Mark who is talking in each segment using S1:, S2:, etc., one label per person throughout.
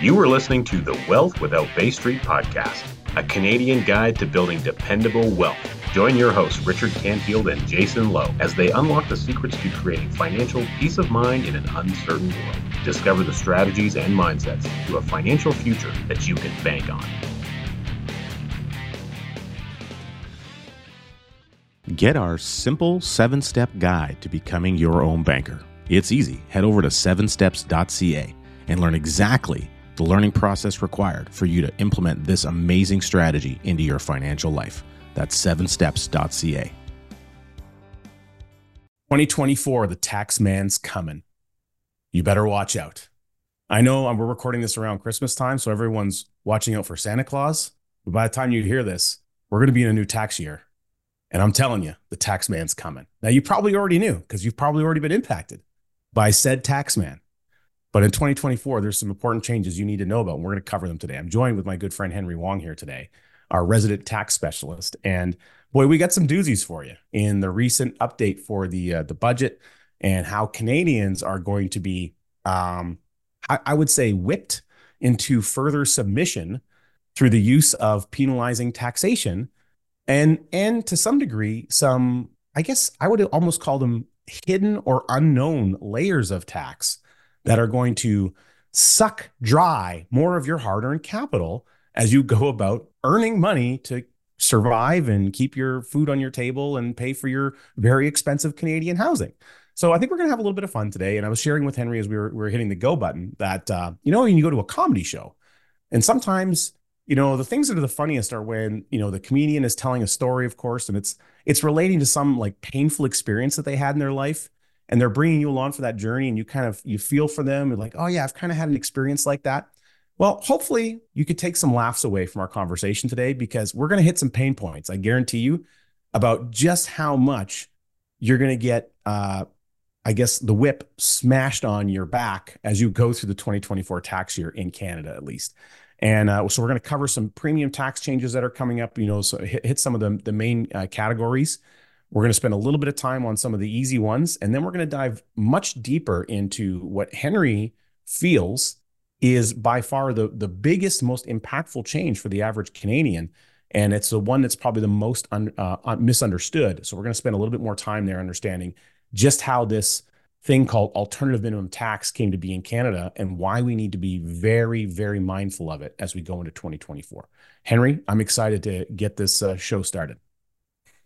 S1: You are listening to the Wealth Without Bay Street podcast, a Canadian guide to building dependable wealth. Join your hosts, Richard Canfield and Jason Lowe, as they unlock the secrets to creating financial peace of mind in an uncertain world. Discover the strategies and mindsets to a financial future that you can bank on. Get our simple seven step guide to becoming your own banker. It's easy. Head over to sevensteps.ca and learn exactly the learning process required for you to implement this amazing strategy into your financial life. That's sevensteps.ca.
S2: 2024, the tax man's coming. You better watch out. I know uh, we're recording this around Christmas time, so everyone's watching out for Santa Claus. But by the time you hear this, we're going to be in a new tax year. And I'm telling you, the tax man's coming. Now, you probably already knew because you've probably already been impacted by said tax man. But in 2024, there's some important changes you need to know about. And we're going to cover them today. I'm joined with my good friend Henry Wong here today, our resident tax specialist. And boy, we got some doozies for you in the recent update for the uh, the budget and how Canadians are going to be, um, I, I would say, whipped into further submission through the use of penalizing taxation and and to some degree some i guess i would almost call them hidden or unknown layers of tax that are going to suck dry more of your hard earned capital as you go about earning money to survive and keep your food on your table and pay for your very expensive Canadian housing. So I think we're going to have a little bit of fun today. And I was sharing with Henry as we were, we were hitting the go button that, uh, you know, when you go to a comedy show and sometimes, you know, the things that are the funniest are when, you know, the comedian is telling a story, of course, and it's, it's relating to some like painful experience that they had in their life and they're bringing you along for that journey and you kind of you feel for them and like oh yeah i've kind of had an experience like that. Well hopefully you could take some laughs away from our conversation today because we're going to hit some pain points i guarantee you about just how much you're going to get uh, i guess the whip smashed on your back as you go through the 2024 tax year in canada at least. And uh, so we're going to cover some premium tax changes that are coming up you know so hit, hit some of the, the main uh, categories we're going to spend a little bit of time on some of the easy ones, and then we're going to dive much deeper into what Henry feels is by far the, the biggest, most impactful change for the average Canadian. And it's the one that's probably the most un, uh, misunderstood. So we're going to spend a little bit more time there understanding just how this thing called alternative minimum tax came to be in Canada and why we need to be very, very mindful of it as we go into 2024. Henry, I'm excited to get this uh, show started.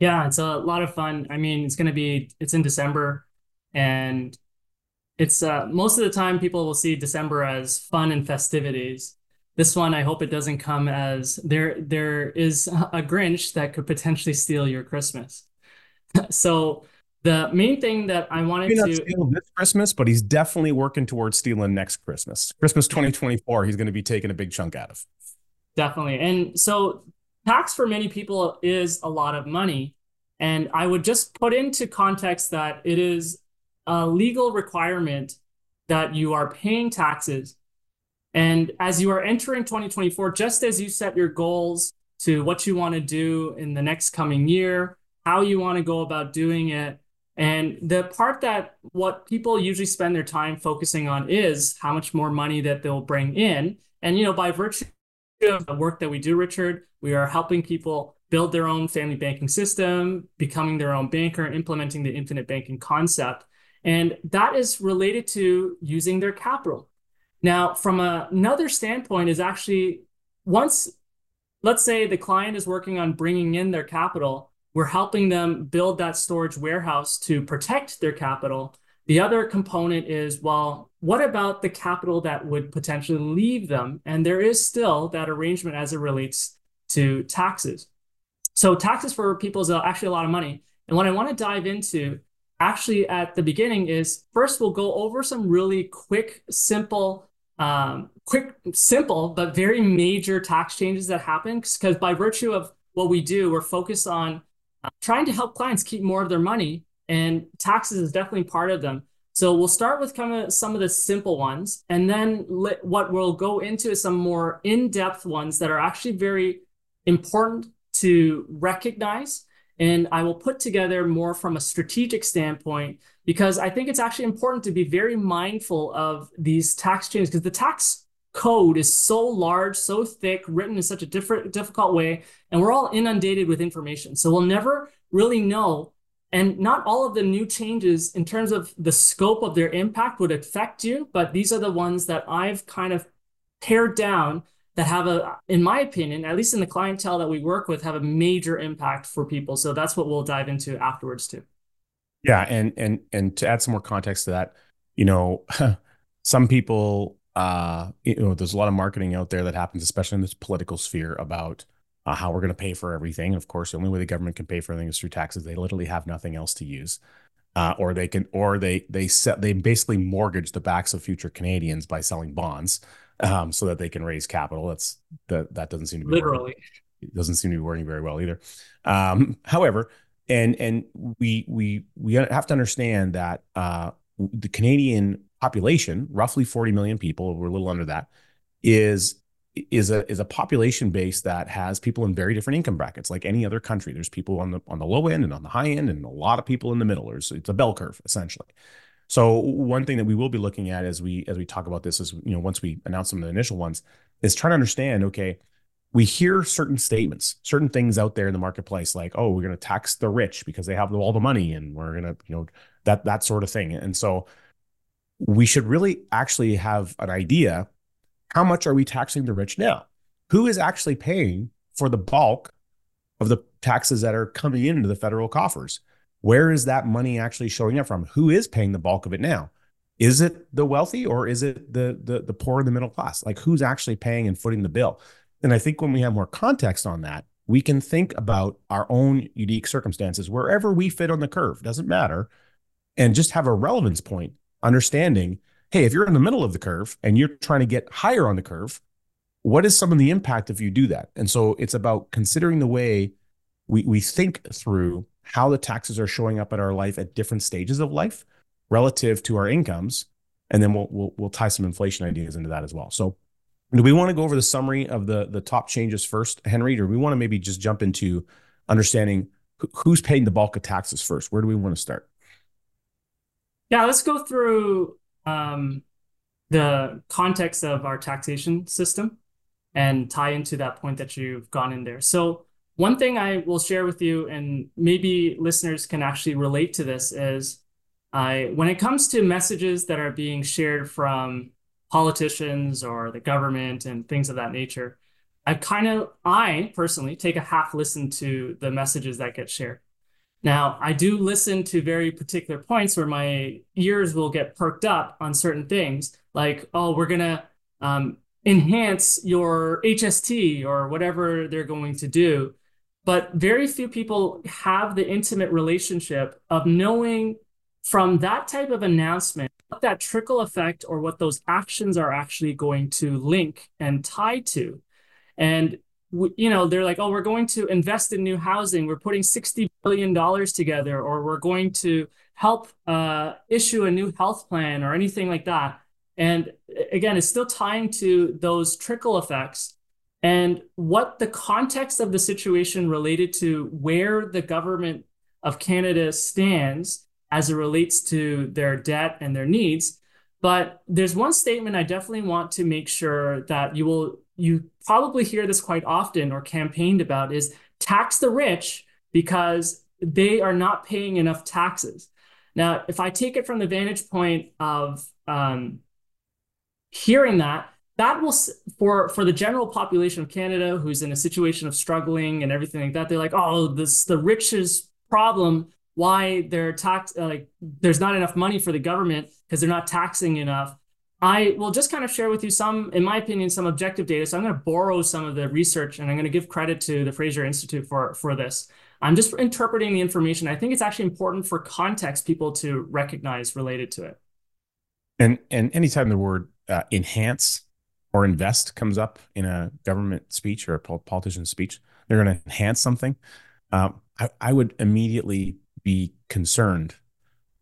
S3: Yeah, it's a lot of fun. I mean, it's going to be it's in December and it's uh most of the time people will see December as fun and festivities. This one I hope it doesn't come as there there is a Grinch that could potentially steal your Christmas. so the main thing that I wanted Maybe to
S2: steal this Christmas, but he's definitely working towards stealing next Christmas. Christmas 2024, he's going to be taking a big chunk out of.
S3: Definitely. And so tax for many people is a lot of money. And I would just put into context that it is a legal requirement that you are paying taxes. And as you are entering 2024, just as you set your goals to what you want to do in the next coming year, how you want to go about doing it, and the part that what people usually spend their time focusing on is how much more money that they'll bring in. And, you know, by virtue of the work that we do, Richard, we are helping people build their own family banking system, becoming their own banker, implementing the infinite banking concept. And that is related to using their capital. Now, from a, another standpoint, is actually once, let's say the client is working on bringing in their capital, we're helping them build that storage warehouse to protect their capital. The other component is, well, what about the capital that would potentially leave them? And there is still that arrangement as it relates to taxes. So taxes for people is actually a lot of money. And what I want to dive into actually at the beginning is first we'll go over some really quick, simple, um, quick, simple, but very major tax changes that happen. Because by virtue of what we do, we're focused on uh, trying to help clients keep more of their money, and taxes is definitely part of them. So we'll start with kind of some of the simple ones, and then what we'll go into is some more in-depth ones that are actually very important to recognize. And I will put together more from a strategic standpoint because I think it's actually important to be very mindful of these tax changes because the tax code is so large, so thick, written in such a different, difficult way, and we're all inundated with information. So we'll never really know. And not all of the new changes in terms of the scope of their impact would affect you, but these are the ones that I've kind of pared down that have a, in my opinion, at least in the clientele that we work with, have a major impact for people. So that's what we'll dive into afterwards too.
S2: Yeah, and and and to add some more context to that, you know, some people uh, you know, there's a lot of marketing out there that happens, especially in this political sphere, about uh, how we're going to pay for everything. Of course, the only way the government can pay for everything is through taxes. They literally have nothing else to use, uh, or they can, or they they set they basically mortgage the backs of future Canadians by selling bonds, um, so that they can raise capital. That's that that doesn't seem to be
S3: literally
S2: working. It doesn't seem to be working very well either. Um, however, and and we we we have to understand that uh, the Canadian population, roughly 40 million people, we're a little under that, is is a is a population base that has people in very different income brackets, like any other country. There's people on the on the low end and on the high end, and a lot of people in the middle. There's it's a bell curve essentially. So one thing that we will be looking at as we as we talk about this is you know once we announce some of the initial ones is trying to understand okay we hear certain statements certain things out there in the marketplace like oh we're going to tax the rich because they have all the money and we're going to you know that that sort of thing and so we should really actually have an idea how much are we taxing the rich now? Who is actually paying for the bulk of the taxes that are coming into the federal coffers? Where is that money actually showing up from? Who is paying the bulk of it now? Is it the wealthy or is it the the, the poor and the middle class? Like who's actually paying and footing the bill? And I think when we have more context on that, we can think about our own unique circumstances wherever we fit on the curve, doesn't matter, and just have a relevance point understanding hey, if you're in the middle of the curve and you're trying to get higher on the curve, what is some of the impact if you do that? And so it's about considering the way we, we think through how the taxes are showing up in our life at different stages of life relative to our incomes. And then we'll, we'll, we'll tie some inflation ideas into that as well. So do we want to go over the summary of the, the top changes first, Henry, or do we want to maybe just jump into understanding who's paying the bulk of taxes first? Where do we want to start?
S3: Yeah, let's go through um, the context of our taxation system and tie into that point that you've gone in there. So one thing I will share with you, and maybe listeners can actually relate to this, is I when it comes to messages that are being shared from politicians or the government and things of that nature, I kind of I personally take a half listen to the messages that get shared. Now, I do listen to very particular points where my ears will get perked up on certain things, like, oh, we're going to um, enhance your HST or whatever they're going to do. But very few people have the intimate relationship of knowing from that type of announcement what that trickle effect or what those actions are actually going to link and tie to. And you know, they're like, oh, we're going to invest in new housing. We're putting $60 billion together, or we're going to help uh, issue a new health plan or anything like that. And again, it's still tying to those trickle effects and what the context of the situation related to where the government of Canada stands as it relates to their debt and their needs. But there's one statement I definitely want to make sure that you will you probably hear this quite often or campaigned about is tax the rich because they are not paying enough taxes. Now, if I take it from the vantage point of um, hearing that, that will for for the general population of Canada who's in a situation of struggling and everything like that, they're like, oh, this the rich's problem. Why they're tax uh, like there's not enough money for the government because they're not taxing enough. I will just kind of share with you some, in my opinion, some objective data. So I'm going to borrow some of the research and I'm going to give credit to the Fraser Institute for, for this. I'm just interpreting the information. I think it's actually important for context people to recognize related to it.
S2: And and anytime the word uh, enhance or invest comes up in a government speech or a politician's speech, they're going to enhance something. Um, I, I would immediately be concerned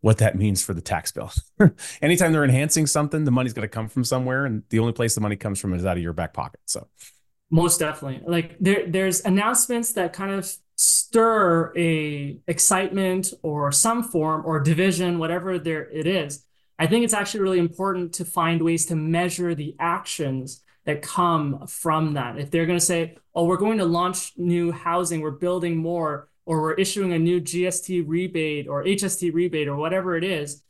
S2: what that means for the tax bill. Anytime they're enhancing something, the money's going to come from somewhere, and the only place the money comes from is out of your back pocket. So,
S3: most definitely, like there, there's announcements that kind of stir a excitement or some form or division, whatever there it is. I think it's actually really important to find ways to measure the actions that come from that. If they're going to say, oh, we're going to launch new housing, we're building more, or we're issuing a new GST rebate or HST rebate or whatever it is,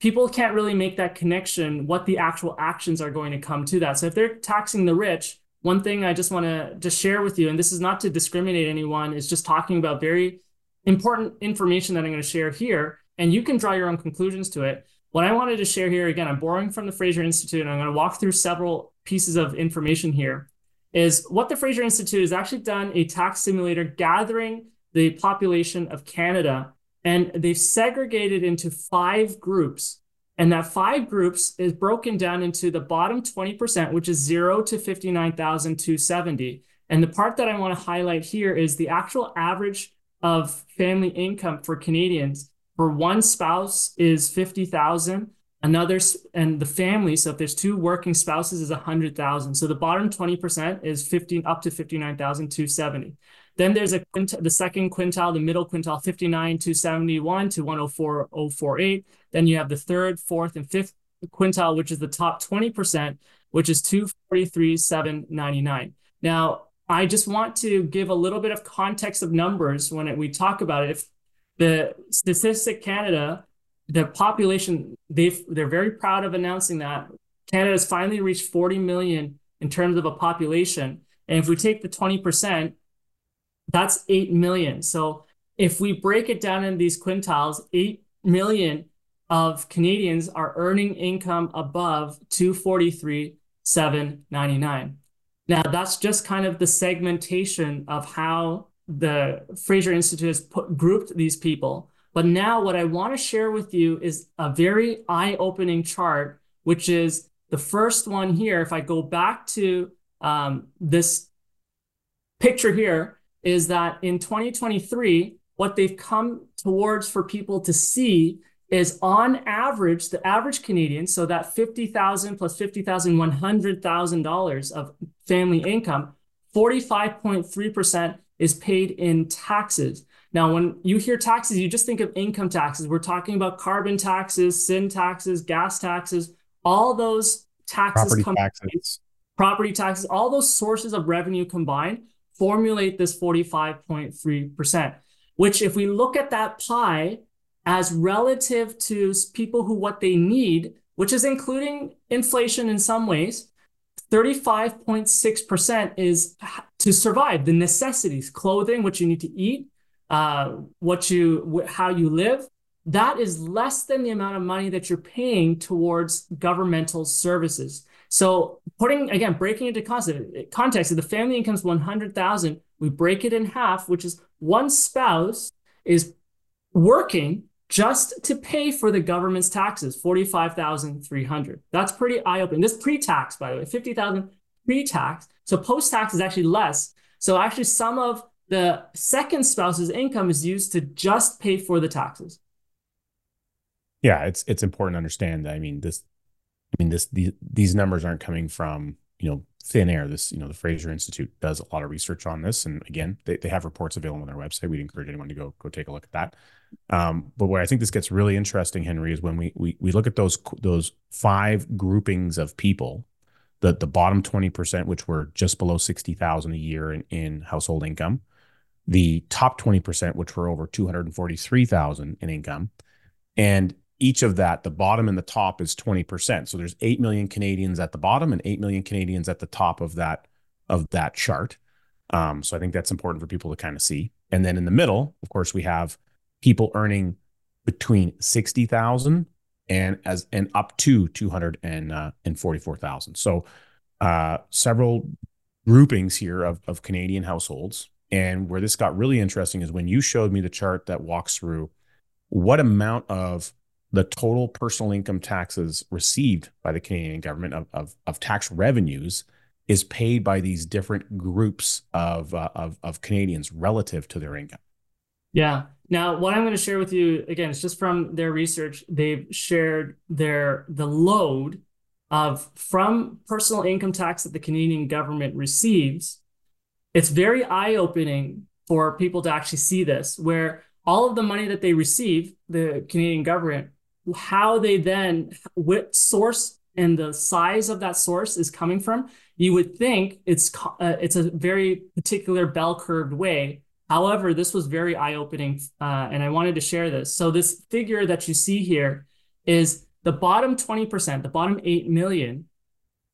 S3: people can't really make that connection what the actual actions are going to come to that. So if they're taxing the rich, one thing I just want to just share with you, and this is not to discriminate anyone, is just talking about very important information that I'm going to share here, and you can draw your own conclusions to it. What I wanted to share here, again, I'm borrowing from the Fraser Institute, and I'm going to walk through several pieces of information here, is what the Fraser Institute has actually done a tax simulator gathering the population of Canada, and they've segregated into five groups and that five groups is broken down into the bottom 20%, which is zero to 59,270. And the part that I want to highlight here is the actual average of family income for Canadians for one spouse is 50,000 another and the family so if there's two working spouses is 100,000 so the bottom 20% is 15 up to 59,270 then there's a the second quintile, the middle quintile, 59 to 71 to 104.048. Then you have the third, fourth, and fifth quintile, which is the top 20%, which is 243,799. Now, I just want to give a little bit of context of numbers when we talk about it. If the Statistic Canada, the population, they they're very proud of announcing that Canada has finally reached 40 million in terms of a population. And if we take the 20%, that's 8 million. So if we break it down in these quintiles, 8 million of Canadians are earning income above 243,799. Now that's just kind of the segmentation of how the Fraser Institute has put, grouped these people. But now what I want to share with you is a very eye-opening chart, which is the first one here. If I go back to um, this picture here, is that in 2023, what they've come towards for people to see is on average, the average Canadian, so that 50,000 plus 50,000, $100,000 of family income, 45.3% is paid in taxes. Now, when you hear taxes, you just think of income taxes. We're talking about carbon taxes, sin taxes, gas taxes, all those taxes,
S2: property taxes,
S3: property taxes, all those sources of revenue combined formulate this 45.3%, which if we look at that pie as relative to people who what they need, which is including inflation in some ways, 35.6% is to survive the necessities, clothing, what you need to eat, uh, what you how you live. That is less than the amount of money that you're paying towards governmental services. So putting again, breaking into context, context, if the family income is 100,000, we break it in half, which is one spouse is working just to pay for the government's taxes, 45,300. That's pretty eye-opening. This pre-tax, by the way, 50,000 pre-tax. So post-tax is actually less. So actually some of the second spouse's income is used to just pay for the taxes.
S2: Yeah, it's it's important to understand. that I mean, this I mean, this these, these numbers aren't coming from you know thin air. This you know the Fraser Institute does a lot of research on this, and again, they, they have reports available on their website. We'd encourage anyone to go go take a look at that. Um, but where I think this gets really interesting, Henry, is when we we we look at those those five groupings of people, the the bottom twenty percent, which were just below sixty thousand a year in, in household income, the top twenty percent, which were over two hundred and forty three thousand in income, and each of that, the bottom and the top is 20%. So there's 8 million Canadians at the bottom and 8 million Canadians at the top of that of that chart. Um, so I think that's important for people to kind of see. And then in the middle, of course, we have people earning between 60,000 and as and up to 244,000. Uh, so uh, several groupings here of, of Canadian households. And where this got really interesting is when you showed me the chart that walks through what amount of the total personal income taxes received by the Canadian government of, of, of tax revenues is paid by these different groups of, uh, of, of Canadians relative to their income.
S3: Yeah. Now, what I'm going to share with you again, it's just from their research. They've shared their the load of from personal income tax that the Canadian government receives. It's very eye opening for people to actually see this, where all of the money that they receive, the Canadian government how they then what source and the size of that source is coming from, you would think it's uh, it's a very particular bell curved way. However, this was very eye opening, uh, and I wanted to share this. So this figure that you see here is the bottom 20%, the bottom 8 million.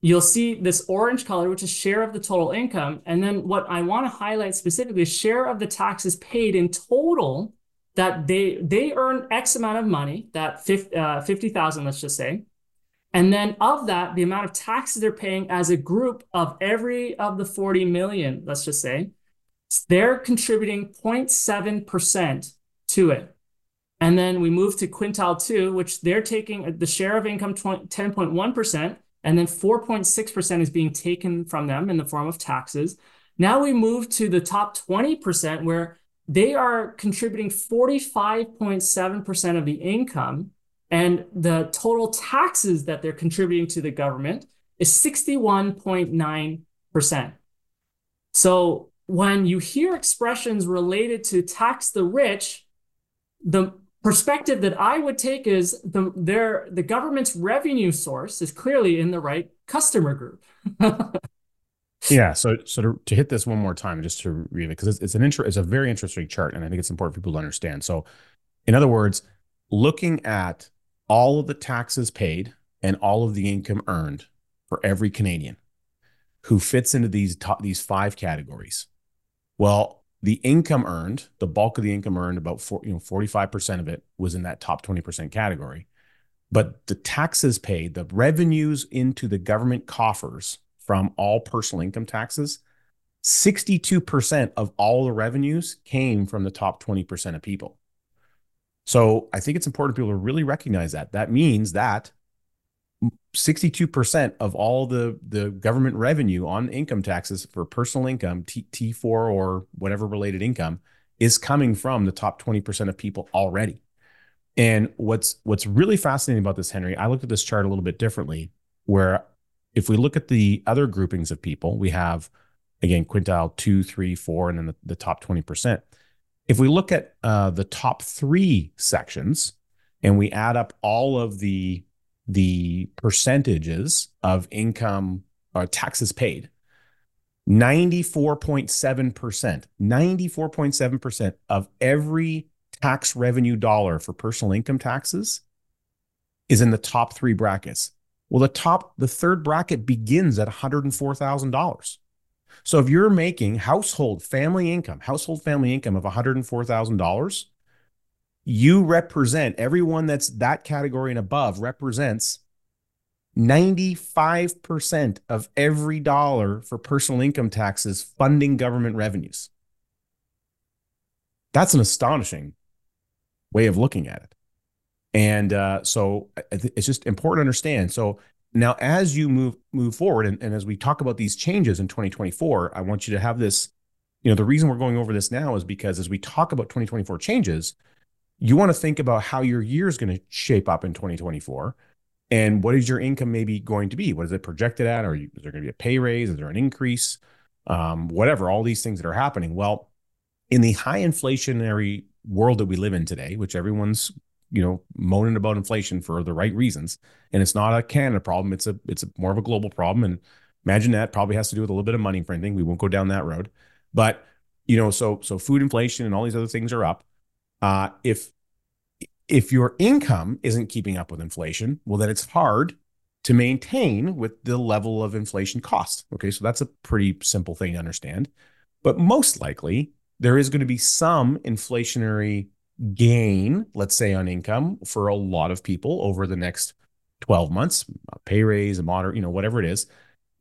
S3: You'll see this orange color, which is share of the total income. And then what I want to highlight specifically is share of the taxes paid in total that they they earn X amount of money, that 50, uh, 50,000, let's just say. And then of that, the amount of taxes they're paying as a group of every of the 40 million, let's just say, they're contributing 0.7% to it. And then we move to quintile two, which they're taking uh, the share of income 10.1%, and then 4.6% is being taken from them in the form of taxes. Now we move to the top 20%, where they are contributing 45.7% of the income, and the total taxes that they're contributing to the government is 61.9%. So when you hear expressions related to tax the rich, the perspective that I would take is the their the government's revenue source is clearly in the right customer group.
S2: yeah. So so to, to, hit this one more time, just to read it, because it's, it's an intro, it's a very interesting chart, and I think it's important for people to understand. So, in other words, looking at all of the taxes paid and all of the income earned for every Canadian who fits into these top, these five categories well, the income earned, the bulk of the income earned, about four, you know, 45% of it was in that top 20% category. But the taxes paid, the revenues into the government coffers from all personal income taxes, 62% of all the revenues came from the top 20% of people. So I think it's important people to really recognize that. That means that 62% of all the, the government revenue on income taxes for personal income, T, T4 or whatever related income, is coming from the top 20% of people already. And what's what's really fascinating about this, Henry, I looked at this chart a little bit differently, where if we look at the other groupings of people, we have again quintile two, three, four, and then the, the top 20%. If we look at uh, the top three sections and we add up all of the the percentages of income or uh, taxes paid 94.7%, 94.7% of every tax revenue dollar for personal income taxes is in the top three brackets. Well, the top, the third bracket begins at $104,000. So if you're making household family income, household family income of $104,000, you represent everyone that's that category and above represents 95% of every dollar for personal income taxes funding government revenues. That's an astonishing way of looking at it. And uh, so it's just important to understand. So now, as you move move forward, and, and as we talk about these changes in 2024, I want you to have this. You know, the reason we're going over this now is because as we talk about 2024 changes, you want to think about how your year is going to shape up in 2024 and what is your income maybe going to be? What is it projected at? Or is there going to be a pay raise? Is there an increase? Um, whatever all these things that are happening. Well in the high inflationary world that we live in today which everyone's you know moaning about inflation for the right reasons and it's not a canada problem it's a it's a more of a global problem and imagine that probably has to do with a little bit of money printing we won't go down that road. But you know so so food inflation and all these other things are up uh, if if your income isn't keeping up with inflation, well, then it's hard to maintain with the level of inflation cost. Okay, so that's a pretty simple thing to understand. But most likely, there is going to be some inflationary gain, let's say, on income for a lot of people over the next 12 months, a pay raise, a moderate, you know, whatever it is.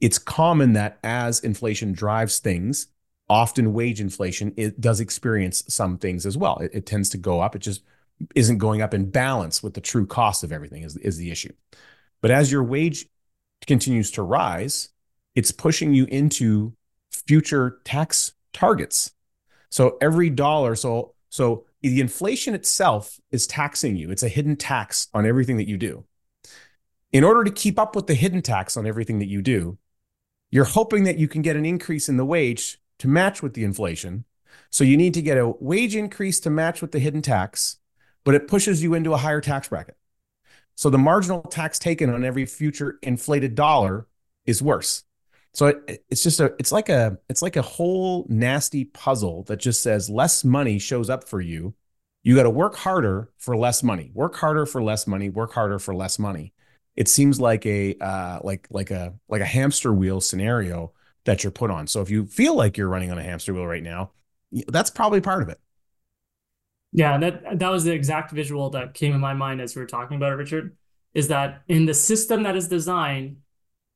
S2: It's common that as inflation drives things, often wage inflation it does experience some things as well. It, it tends to go up. It just isn't going up in balance with the true cost of everything is, is the issue. But as your wage continues to rise, it's pushing you into future tax targets. So every dollar, so so the inflation itself is taxing you. It's a hidden tax on everything that you do. In order to keep up with the hidden tax on everything that you do, you're hoping that you can get an increase in the wage to match with the inflation. So you need to get a wage increase to match with the hidden tax but it pushes you into a higher tax bracket. So the marginal tax taken on every future inflated dollar is worse. So it, it's just a it's like a it's like a whole nasty puzzle that just says less money shows up for you. You got to work harder for less money. Work harder for less money. Work harder for less money. It seems like a uh, like like a like a hamster wheel scenario that you're put on. So if you feel like you're running on a hamster wheel right now, that's probably part of it.
S3: Yeah, that that was the exact visual that came in my mind as we were talking about it, Richard. Is that in the system that is designed,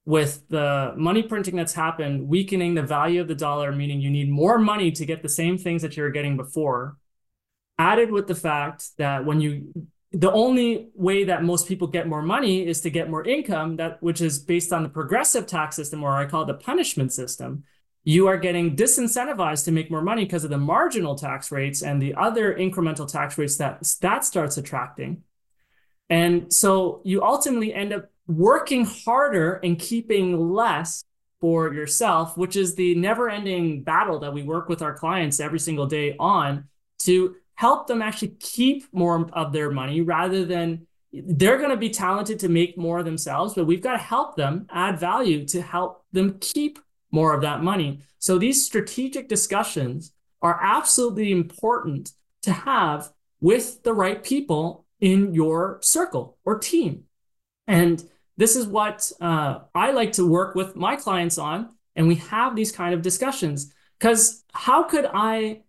S3: with the money printing that's happened, weakening the value of the dollar, meaning you need more money to get the same things that you were getting before, added with the fact that when you the only way that most people get more money is to get more income that which is based on the progressive tax system or i call it the punishment system. You are getting disincentivized to make more money because of the marginal tax rates and the other incremental tax rates that that starts attracting. And so you ultimately end up working harder and keeping less for yourself, which is the never ending battle that we work with our clients every single day on to help them actually keep more of their money rather than they're going to be talented to make more themselves, but we've got to help them add value to help them keep more of that money. So these strategic discussions are absolutely important to have with the right people in your circle or team. And this is what uh, I like to work with my clients on. And we have these kind of discussions. Because how could I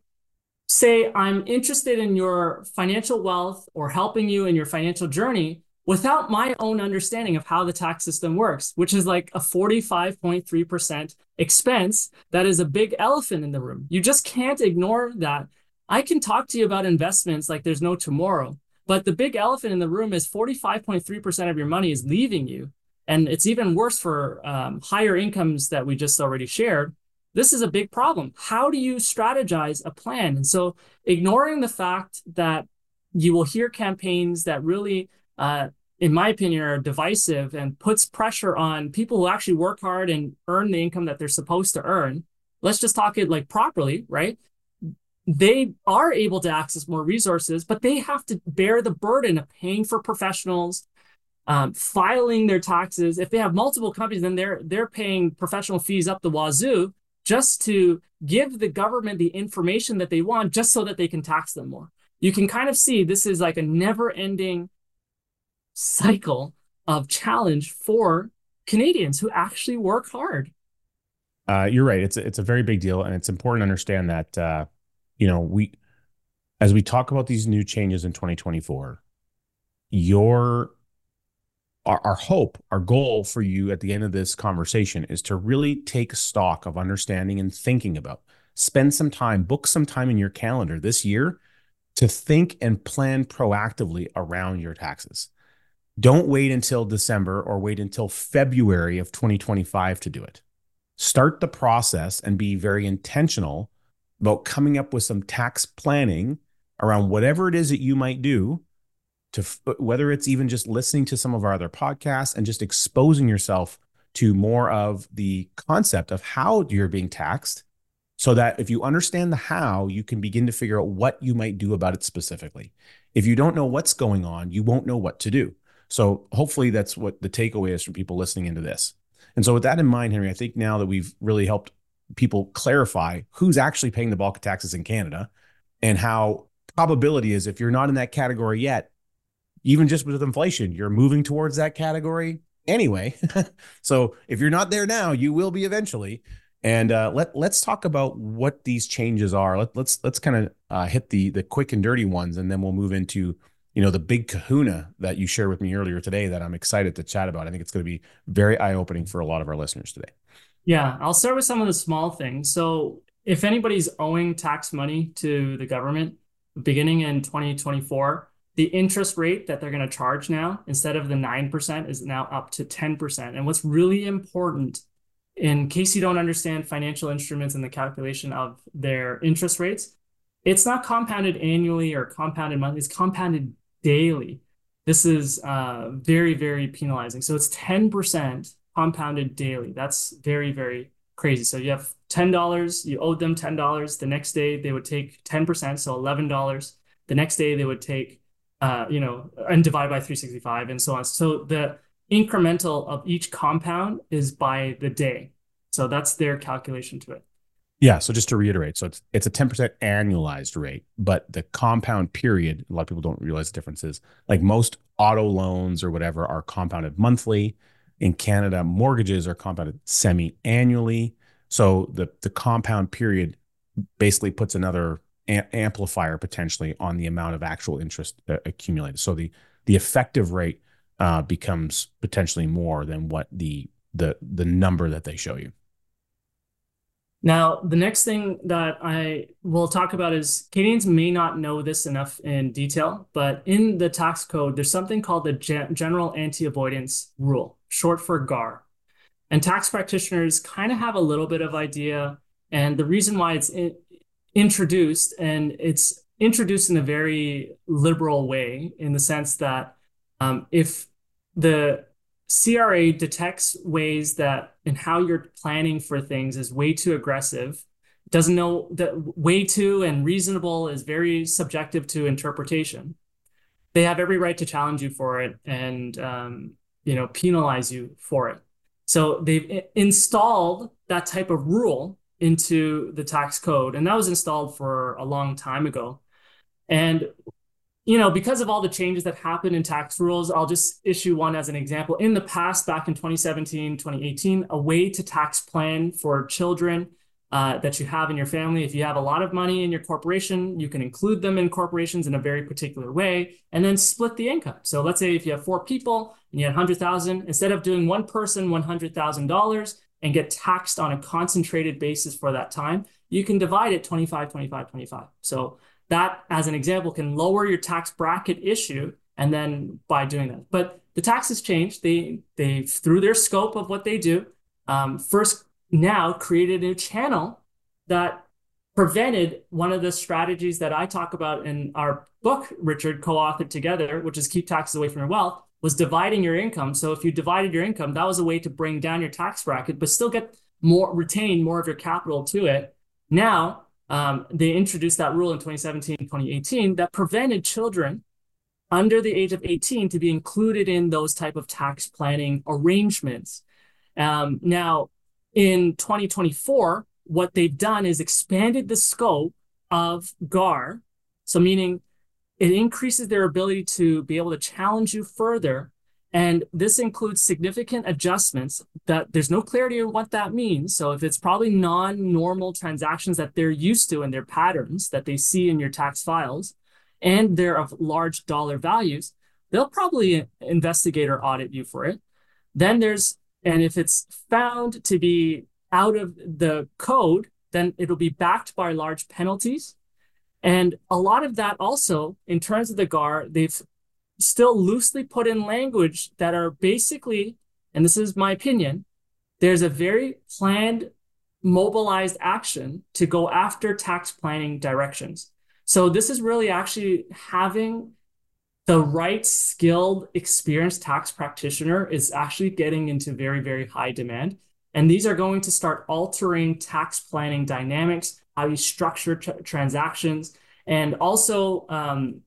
S3: say I'm interested in your financial wealth or helping you in your financial journey without my own understanding of how the tax system works, which is like a 45.3% expense that is a big elephant in the room. You just can't ignore that. I can talk to you about investments like there's no tomorrow, but the big elephant in the room is 45.3% of your money is leaving you. And it's even worse for um, higher incomes that we just already shared. This is a big problem. How do you strategize a plan? And so, ignoring the fact that you will hear campaigns that really, uh, in my opinion, are divisive and puts pressure on people who actually work hard and earn the income that they're supposed to earn. Let's just talk it like properly, right? they are able to access more resources, but they have to bear the burden of paying for professionals, um, filing their taxes. If they have multiple companies, then they're they're paying professional fees up the wazoo just to give the government the information that they want, just so that they can tax them more. You can kind of see this is like a never-ending cycle of challenge for Canadians who actually work hard.
S2: Uh, you're right. It's a, it's a very big deal, and it's important to understand that. Uh you know, we as we talk about these new changes in 2024, your our, our hope, our goal for you at the end of this conversation is to really take stock of understanding and thinking about. Spend some time, book some time in your calendar this year to think and plan proactively around your taxes. Don't wait until December or wait until February of 2025 to do it. Start the process and be very intentional about coming up with some tax planning around whatever it is that you might do to whether it's even just listening to some of our other podcasts and just exposing yourself to more of the concept of how you're being taxed so that if you understand the how you can begin to figure out what you might do about it specifically. If you don't know what's going on you won't know what to do. So hopefully that's what the takeaway is from people listening into this. And so with that in mind henry i think now that we've really helped people clarify who's actually paying the bulk of taxes in Canada and how probability is if you're not in that category yet, even just with inflation, you're moving towards that category anyway. so if you're not there now, you will be eventually. And uh, let let's talk about what these changes are. Let, let's let's kind of uh, hit the the quick and dirty ones, and then we'll move into you know the big Kahuna that you shared with me earlier today. That I'm excited to chat about. I think it's going to be very eye opening for a lot of our listeners today.
S3: Yeah, I'll start with some of the small things. So, if anybody's owing tax money to the government beginning in 2024, the interest rate that they're going to charge now, instead of the 9%, is now up to 10%. And what's really important, in case you don't understand financial instruments and the calculation of their interest rates, it's not compounded annually or compounded monthly, it's compounded daily. This is uh, very, very penalizing. So, it's 10% compounded daily. That's very, very crazy. So you have $10, you owed them $10. The next day they would take 10%, so $11. The next day they would take uh, you know, and divide by 365 and so on. So the incremental of each compound is by the day. So that's their calculation to it.
S2: Yeah. So just to reiterate, so it's it's a 10% annualized rate, but the compound period, a lot of people don't realize the differences. Like most auto loans or whatever are compounded monthly. In Canada, mortgages are compounded semi-annually. So the the compound period basically puts another amplifier potentially on the amount of actual interest uh, accumulated. So the the effective rate uh, becomes potentially more than what the the the number that they show you.
S3: Now, the next thing that I will talk about is Canadians may not know this enough in detail, but in the tax code, there's something called the General Anti Avoidance Rule, short for GAR. And tax practitioners kind of have a little bit of idea. And the reason why it's in, introduced, and it's introduced in a very liberal way, in the sense that um, if the CRA detects ways that and how you're planning for things is way too aggressive. Doesn't know that way too and reasonable is very subjective to interpretation. They have every right to challenge you for it and um, you know penalize you for it. So they've installed that type of rule into the tax code, and that was installed for a long time ago. And you know, because of all the changes that happened in tax rules, I'll just issue one as an example. In the past, back in 2017, 2018, a way to tax plan for children uh, that you have in your family. If you have a lot of money in your corporation, you can include them in corporations in a very particular way and then split the income. So let's say if you have four people and you had 100,000, instead of doing one person $100,000 and get taxed on a concentrated basis for that time, you can divide it 25, 25, 25. So that as an example can lower your tax bracket issue and then by doing that but the taxes changed they they through their scope of what they do um, first now created a channel that prevented one of the strategies that i talk about in our book richard co-authored together which is keep taxes away from your wealth was dividing your income so if you divided your income that was a way to bring down your tax bracket but still get more retain more of your capital to it now um, they introduced that rule in 2017, 2018 that prevented children under the age of 18 to be included in those type of tax planning arrangements. Um, now, in 2024, what they've done is expanded the scope of GAR. So meaning it increases their ability to be able to challenge you further and this includes significant adjustments that there's no clarity on what that means. So if it's probably non-normal transactions that they're used to and their patterns that they see in your tax files, and they're of large dollar values, they'll probably investigate or audit you for it. Then there's, and if it's found to be out of the code, then it'll be backed by large penalties. And a lot of that also, in terms of the GAR, they've still loosely put in language that are basically, and this is my opinion, there's a very planned, mobilized action to go after tax planning directions. So this is really actually having the right skilled, experienced tax practitioner is actually getting into very, very high demand. And these are going to start altering tax planning dynamics, how you structure tra- transactions, and also um,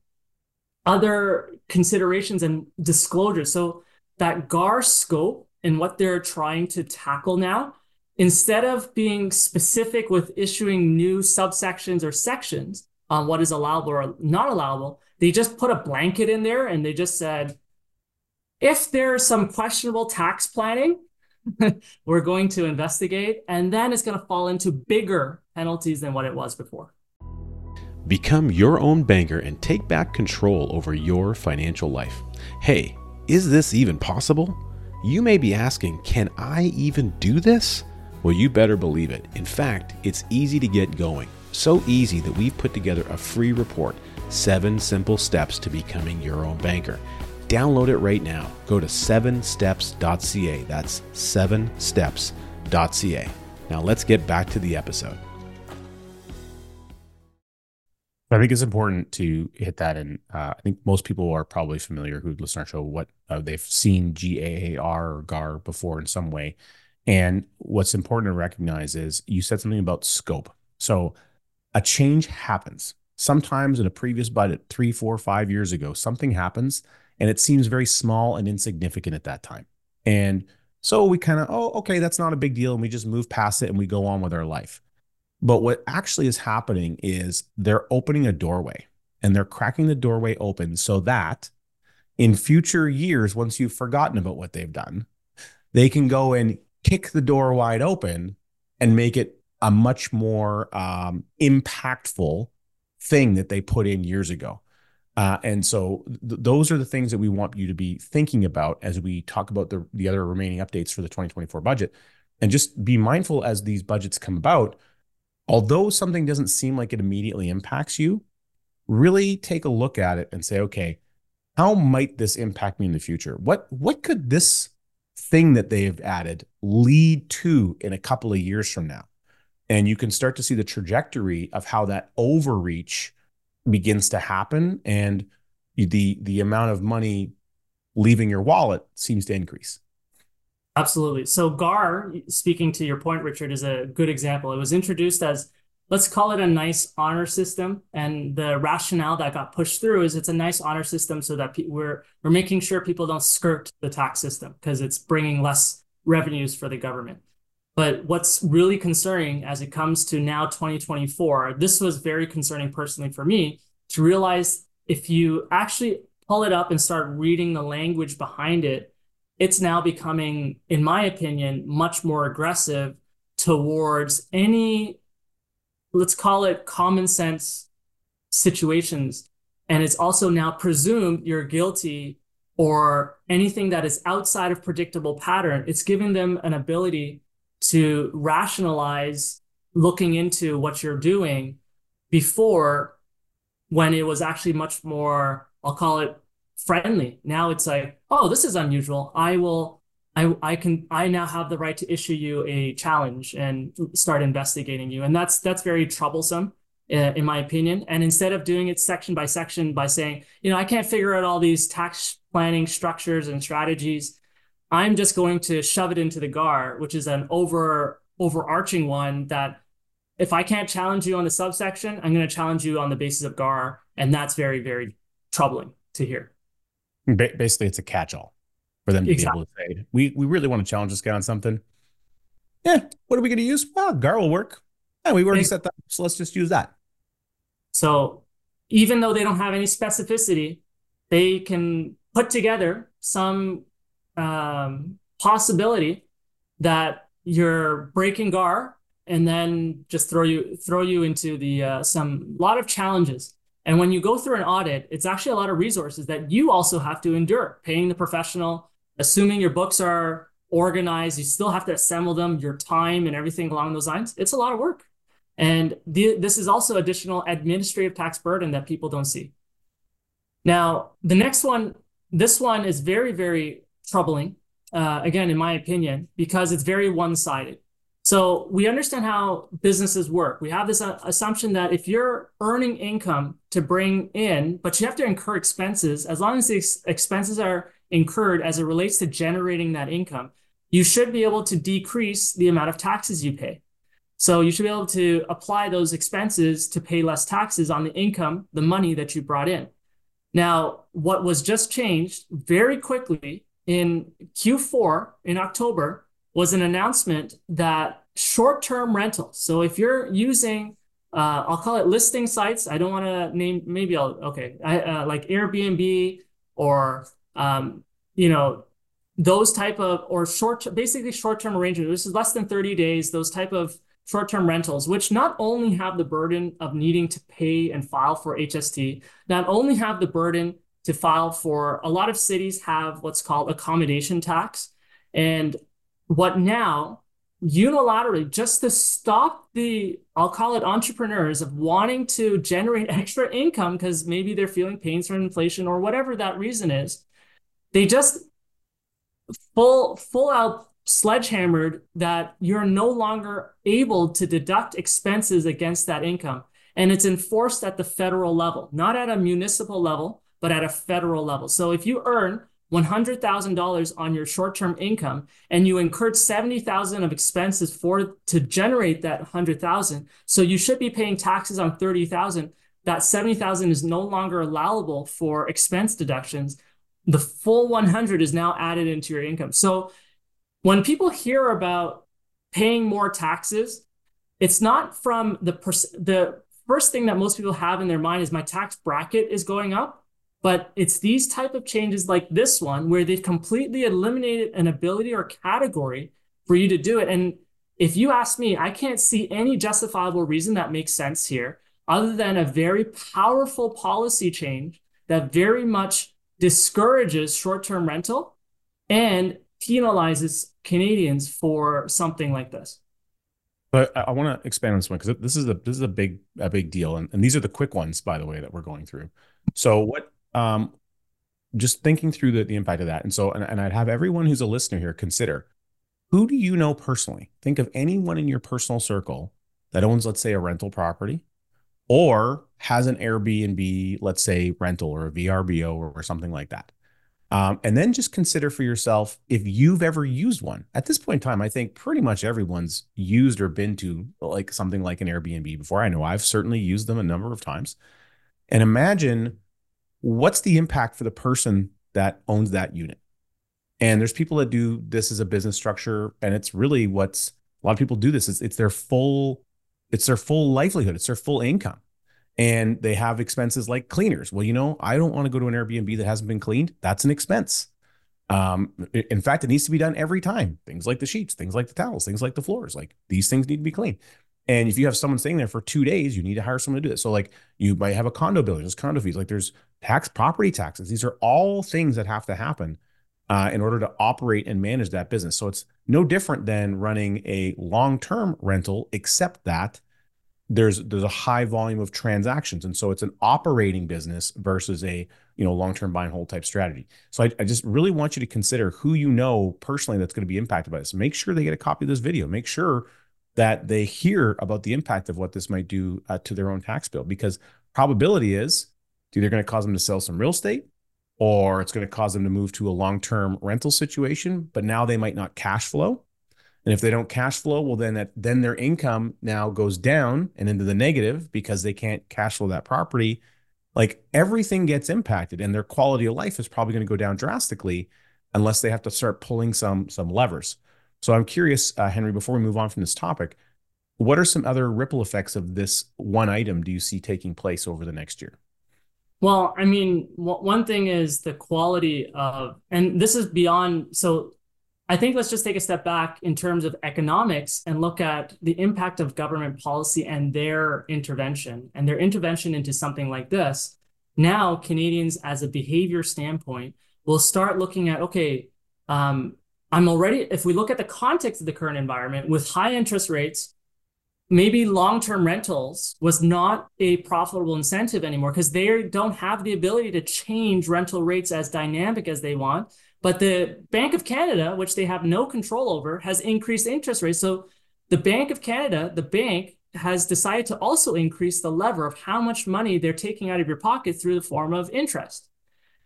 S3: other considerations and disclosures. So that GAR scope and what they're trying to tackle now, instead of being specific with issuing new subsections or sections on what is allowable or not allowable, they just put a blanket in there and they just said, if there's some questionable tax planning, we're going to investigate. And then it's going to fall into bigger penalties than what it was before.
S1: Become your own banker and take back control over your financial life. Hey, is this even possible? You may be asking, can I even do this? Well, you better believe it. In fact, it's easy to get going. So easy that we've put together a free report Seven Simple Steps to Becoming Your Own Banker. Download it right now. Go to 7steps.ca. That's 7steps.ca. Now let's get back to the episode.
S2: I think it's important to hit that, and uh, I think most people are probably familiar who listen to our show. What uh, they've seen GAAR or GAR before in some way, and what's important to recognize is you said something about scope. So a change happens. sometimes in a previous budget, three, four, five years ago, something happens and it seems very small and insignificant at that time. And so we kind of, oh, okay, that's not a big deal. And we just move past it and we go on with our life. But what actually is happening is they're opening a doorway and they're cracking the doorway open so that in future years, once you've forgotten about what they've done, they can go and kick the door wide open and make it a much more um, impactful thing that they put in years ago. Uh, and so th- those are the things that we want you to be thinking about as we talk about the, the other remaining updates for the 2024 budget. And just be mindful as these budgets come about, although something doesn't seem like it immediately impacts you, really take a look at it and say, okay, how might this impact me in the future? What what could this thing that they have added lead to in a couple of years from now? And you can start to see the trajectory of how that overreach begins to happen and the the amount of money leaving your wallet seems to increase.
S3: Absolutely. So GAAR, speaking to your point, Richard, is a good example. It was introduced as let's call it a nice honor system. And the rationale that got pushed through is it's a nice honor system so that pe- we're we're making sure people don't skirt the tax system because it's bringing less revenues for the government. But what's really concerning as it comes to now 2024, this was very concerning personally for me to realize if you actually pull it up and start reading the language behind it, it's now becoming, in my opinion, much more aggressive towards any let's call it common sense situations. And it's also now presumed you're guilty or anything that is outside of predictable pattern. It's giving them an ability to rationalize looking into what you're doing before when it was actually much more, I'll call it friendly. Now it's like, oh, this is unusual. I will I, I can I now have the right to issue you a challenge and start investigating you, and that's that's very troublesome, uh, in my opinion. And instead of doing it section by section by saying, you know, I can't figure out all these tax planning structures and strategies, I'm just going to shove it into the GAAR, which is an over overarching one that if I can't challenge you on the subsection, I'm going to challenge you on the basis of GAAR, and that's very very troubling to hear.
S2: Basically, it's a catch-all for them to exactly. be able to say, we, we really want to challenge this guy on something. Yeah, what are we going to use? Well, GAAR will work. Yeah, we already set that, so let's just use that.
S3: So even though they don't have any specificity, they can put together some um, possibility that you're breaking GAAR and then just throw you throw you into the uh, some lot of challenges and when you go through an audit, it's actually a lot of resources that you also have to endure, paying the professional, assuming your books are organized, you still have to assemble them, your time and everything along those lines. It's a lot of work. And the, this is also additional administrative tax burden that people don't see. Now, the next one, this one is very, very troubling, uh, again, in my opinion, because it's very one sided. So we understand how businesses work. We have this uh, assumption that if you're earning income to bring in, but you have to incur expenses, as long as the ex- expenses are incurred as it relates to generating that income, you should be able to decrease the amount of taxes you pay. So you should be able to apply those expenses to pay less taxes on the income, the money that you brought in. Now, what was just changed very quickly in Q4 in October was an announcement that short-term rentals. So if you're using, uh, I'll call it listing sites. I don't want to name. Maybe I'll okay. I uh, like Airbnb or um, you know those type of or short basically short-term arrangements. This is less than 30 days. Those type of short-term rentals, which not only have the burden of needing to pay and file for HST, not only have the burden to file for a lot of cities have what's called accommodation tax. And what now unilaterally just to stop the i'll call it entrepreneurs of wanting to generate extra income because maybe they're feeling pains from inflation or whatever that reason is they just full full out sledgehammered that you're no longer able to deduct expenses against that income and it's enforced at the federal level not at a municipal level but at a federal level. So if you earn $100,000 on your short-term income and you incurred 70,000 of expenses for to generate that 100,000 so you should be paying taxes on 30,000 that 70,000 is no longer allowable for expense deductions, the full 100 is now added into your income. So when people hear about paying more taxes, it's not from the pers- the first thing that most people have in their mind is my tax bracket is going up, but it's these type of changes like this one where they've completely eliminated an ability or category for you to do it. And if you ask me, I can't see any justifiable reason that makes sense here other than a very powerful policy change that very much discourages short-term rental and penalizes Canadians for something like this.
S2: But I, want to expand on this one because this is a this is a big a big deal, and, and these are the quick ones, by the way, that we're going through. So what? Um, just thinking through the the impact of that, and so and, and I'd have everyone who's a listener here consider who do you know personally? Think of anyone in your personal circle that owns, let's say, a rental property or has an Airbnb, let's say, rental or a VRBO or, or something like that. Um, and then just consider for yourself if you've ever used one. At this point in time, I think pretty much everyone's used or been to like something like an Airbnb before. I know I've certainly used them a number of times. And imagine what's the impact for the person that owns that unit. And there's people that do this as a business structure, and it's really what's a lot of people do this. It's, it's their full, it's their full livelihood. It's their full income and they have expenses like cleaners. Well, you know, I don't want to go to an Airbnb that hasn't been cleaned. That's an expense. Um, in fact, it needs to be done every time. Things like the sheets, things like the towels, things like the floors, like these things need to be clean. And if you have someone staying there for two days, you need to hire someone to do it. So, like, you might have a condo building, there's condo fees, like there's tax, property taxes. These are all things that have to happen uh, in order to operate and manage that business. So it's no different than running a long-term rental, except that there's there's a high volume of transactions and so it's an operating business versus a you know long-term buy and hold type strategy so I, I just really want you to consider who you know personally that's going to be impacted by this make sure they get a copy of this video make sure that they hear about the impact of what this might do uh, to their own tax bill because probability is it's either going to cause them to sell some real estate or it's going to cause them to move to a long-term rental situation but now they might not cash flow and if they don't cash flow, well, then that, then their income now goes down and into the negative because they can't cash flow that property. Like everything gets impacted, and their quality of life is probably going to go down drastically unless they have to start pulling some some levers. So I'm curious, uh, Henry, before we move on from this topic, what are some other ripple effects of this one item do you see taking place over the next year?
S3: Well, I mean, one thing is the quality of, and this is beyond. So I think let's just take a step back in terms of economics and look at the impact of government policy and their intervention and their intervention into something like this. Now, Canadians, as a behavior standpoint, will start looking at okay, um, I'm already, if we look at the context of the current environment with high interest rates, maybe long-term rentals was not a profitable incentive anymore because they don't have the ability to change rental rates as dynamic as they want but the Bank of Canada, which they have no control over, has increased interest rates. So the Bank of Canada, the bank, has decided to also increase the lever of how much money they're taking out of your pocket through the form of interest.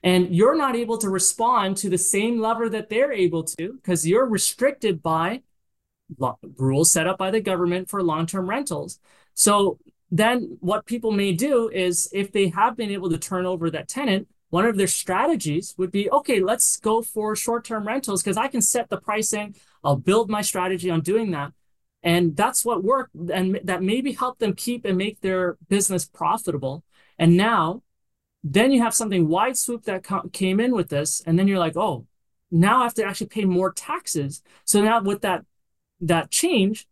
S3: And you're not able to respond to the same lever that they're able to because you're restricted by rules set up by the government for long term rentals. So then what people may do is if they have been able to turn over that tenant, one of their strategies would be okay let's go for short-term rentals because i can set the pricing. I'll build my strategy on doing that. And that's what worked and that maybe helped them keep and make their business profitable. And now then you have something wide swoop that came in with this and then you're like oh now i have to actually pay more taxes. So now with that that change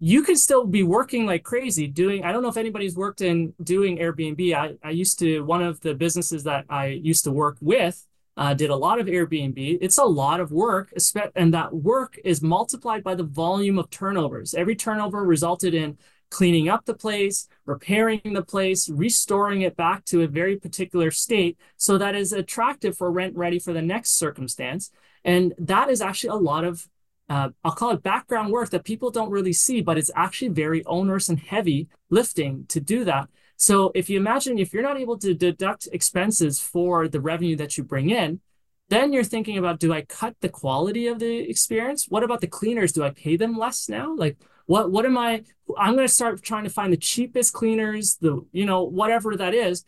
S3: you could still be working like crazy doing i don't know if anybody's worked in doing airbnb. I, I used to one of the businesses that i used to work with uh, did a lot of airbnb. It's a lot of work and that work is multiplied by the volume of turnovers. Every turnover resulted in cleaning up the place repairing the place restoring it back to a very particular state. So that is attractive for rent ready for the next circumstance. And that is actually a lot of uh, I'll call it background work that people don't really see, but it's actually very onerous and heavy lifting to do that. So if you imagine if you're not able to deduct expenses for the revenue that you bring in, then you're thinking about do I cut the quality of the experience? What about the cleaners? Do I pay them less now? Like What what am I? I'm going to start trying to find the cheapest cleaners, the you know whatever that is.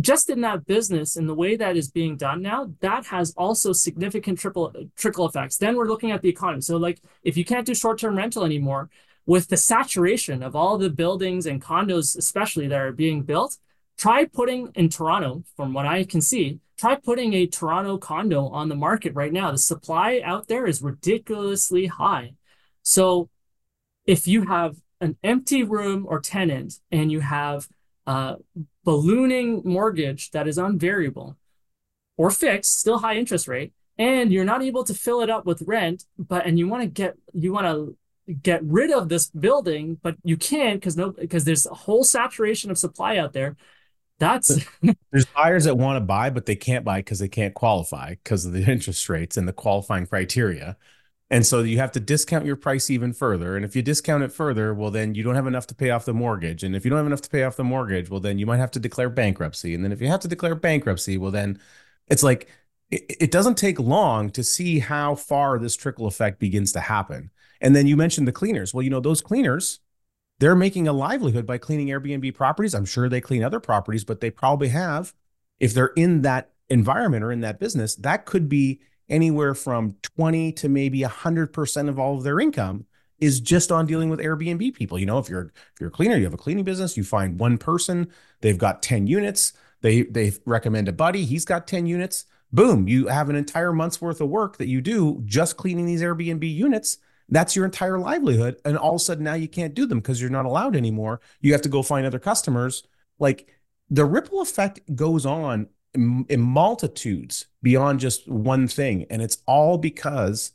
S3: Just in that business and the way that is being done now, that has also significant triple trickle effects. Then we're looking at the economy. So like if you can't do short term rental anymore, with the saturation of all the buildings and condos, especially that are being built, try putting in Toronto, from what I can see, try putting a Toronto condo on the market right now. The supply out there is ridiculously high. So if you have an empty room or tenant and you have a ballooning mortgage that is unvariable or fixed, still high interest rate, and you're not able to fill it up with rent, but and you want to get you want to get rid of this building, but you can't because no because there's a whole saturation of supply out there that's
S2: there's buyers that want to buy, but they can't buy because they can't qualify because of the interest rates and the qualifying criteria. And so you have to discount your price even further. And if you discount it further, well, then you don't have enough to pay off the mortgage. And if you don't have enough to pay off the mortgage, well, then you might have to declare bankruptcy. And then if you have to declare bankruptcy, well, then it's like it, it doesn't take long to see how far this trickle effect begins to happen. And then you mentioned the cleaners. Well, you know, those cleaners, they're making a livelihood by cleaning Airbnb properties. I'm sure they clean other properties, but they probably have, if they're in that environment or in that business, that could be anywhere from 20 to maybe 100% of all of their income is just on dealing with Airbnb people. You know, if you're if you're a cleaner, you have a cleaning business, you find one person, they've got 10 units, they they recommend a buddy, he's got 10 units. Boom, you have an entire month's worth of work that you do just cleaning these Airbnb units that's your entire livelihood. And all of a sudden now you can't do them because you're not allowed anymore. You have to go find other customers. Like the ripple effect goes on in, in multitudes beyond just one thing. And it's all because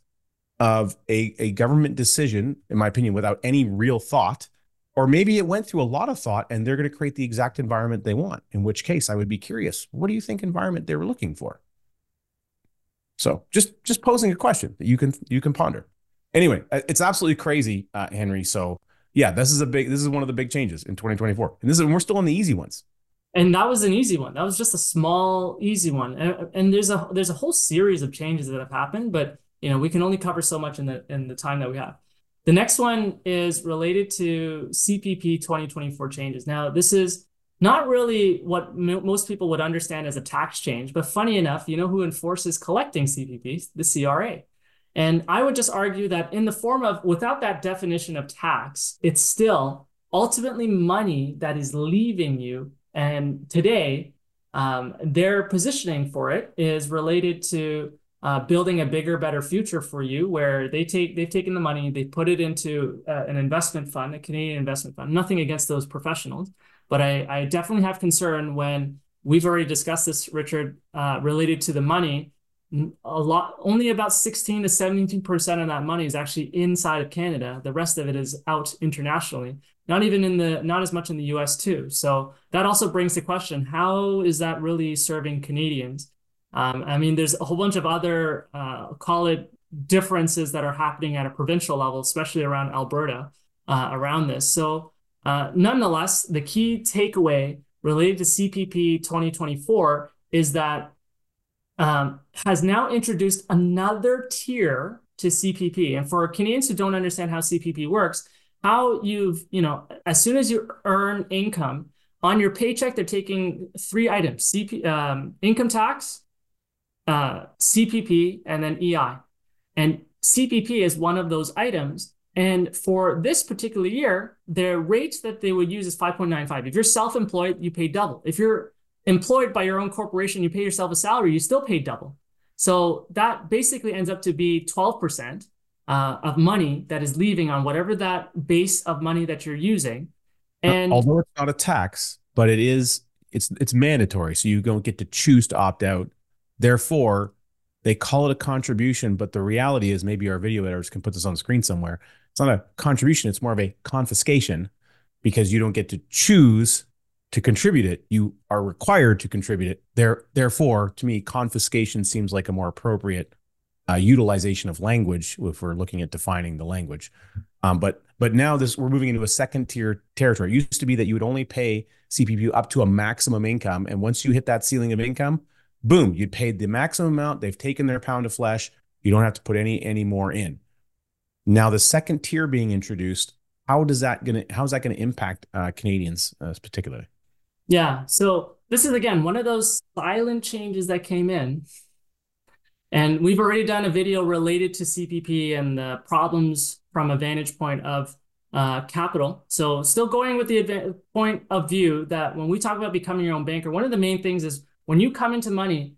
S2: of a, a government decision, in my opinion, without any real thought. Or maybe it went through a lot of thought and they're going to create the exact environment they want, in which case I would be curious, what do you think environment they were looking for? So just just posing a question that you can you can ponder anyway, uh, it's absolutely crazy, uh, Henry. So yeah, this is a big. This is one of the big changes in 2024, and this is we're still on the easy ones.
S3: And that was an easy one. That was just a small, easy one. And, and there's a there's a whole series of changes that have happened, but you know we can only cover so much in the in the time that we have. The next one is related to CPP 2024 changes. Now, this is not really what m- most people would understand as a tax change, but funny enough, you know who enforces collecting CPP? The CRA. And I would just argue that in the form of, without that definition of tax, it's still ultimately money that is leaving you. And today, um, their positioning for it is related to uh, building a bigger, better future for you, where they take they've taken the money, they put it into uh, an investment fund, a Canadian investment fund. Nothing against those professionals, but I, I definitely have concern when we've already discussed this, Richard, uh, related to the money. A lot only about 16 to 17 percent of that money is actually inside of canada. The rest of it is out internationally not even in the not as much in the us too. So that also brings the question how is that really serving canadians? Um, i mean there's a whole bunch of other uh, call it differences that are happening at a provincial level especially around alberta uh, around this. So uh, nonetheless the key takeaway related to cpp 2024 is that um, has now introduced another tier to CPP. And for Canadians who don't understand how CPP works, how you've, you know, as soon as you earn income on your paycheck, they're taking three items CP, um, income tax, uh, CPP, and then EI. And CPP is one of those items. And for this particular year, the rate that they would use is 5.95. If you're self employed, you pay double. If you're employed by your own corporation, you pay yourself a salary, you still pay double. So that basically ends up to be 12% uh, of money that is leaving on whatever that base of money that you're using.
S2: And although it's not a tax, but it is it's it's mandatory. So you don't get to choose to opt out. Therefore, they call it a contribution, but the reality is maybe our video editors can put this on the screen somewhere. It's not a contribution, it's more of a confiscation because you don't get to choose to contribute it, you are required to contribute it. There, therefore, to me, confiscation seems like a more appropriate uh, utilization of language if we're looking at defining the language. Um, but but now this we're moving into a second tier territory. It used to be that you would only pay CPP up to a maximum income, and once you hit that ceiling of income, boom, you'd paid the maximum amount. They've taken their pound of flesh. You don't have to put any any more in. Now the second tier being introduced how does that gonna how is that gonna impact uh, Canadians uh, particularly?
S3: Yeah. So this is again one of those silent changes that came in. And we've already done a video related to CPP and the problems from a vantage point of uh, capital. So still going with the point of view that when we talk about becoming your own banker, one of the main things is when you come into money,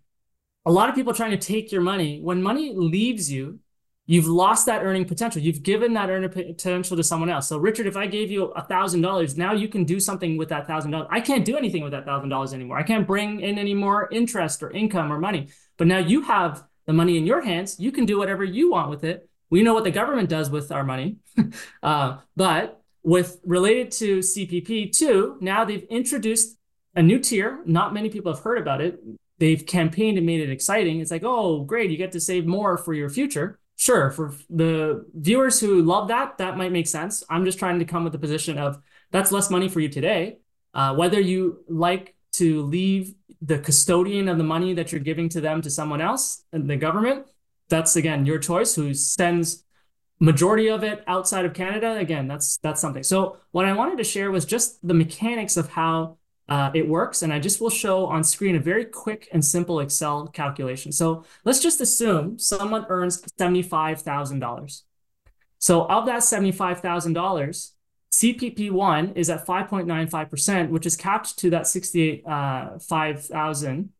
S3: a lot of people trying to take your money. When money leaves you, you've lost that earning potential. You've given that earning potential to someone else. So Richard, if I gave you a thousand dollars, now you can do something with that thousand dollars. I can't do anything with that thousand dollars anymore. I can't bring in any more interest or income or money. But now you have the money in your hands. You can do whatever you want with it. We know what the government does with our money. uh, but with related to CPP two, now they've introduced a new tier. Not many people have heard about it. They've campaigned and made it exciting. It's like, oh, great, you get to save more for your future. Sure, for the viewers who love that, that might make sense. I'm just trying to come with the position of that's less money for you today. Uh, whether you like to leave the custodian of the money that you're giving to them to someone else and the government, that's again your choice. Who sends majority of it outside of Canada? Again, that's that's something. So what I wanted to share was just the mechanics of how uh, it works. And I just will show on screen a very quick and simple Excel calculation. So let's just assume someone earns $75,000. So of that $75,000, CPP1 is at 5.95%, which is capped to that 68, uh, 5,000,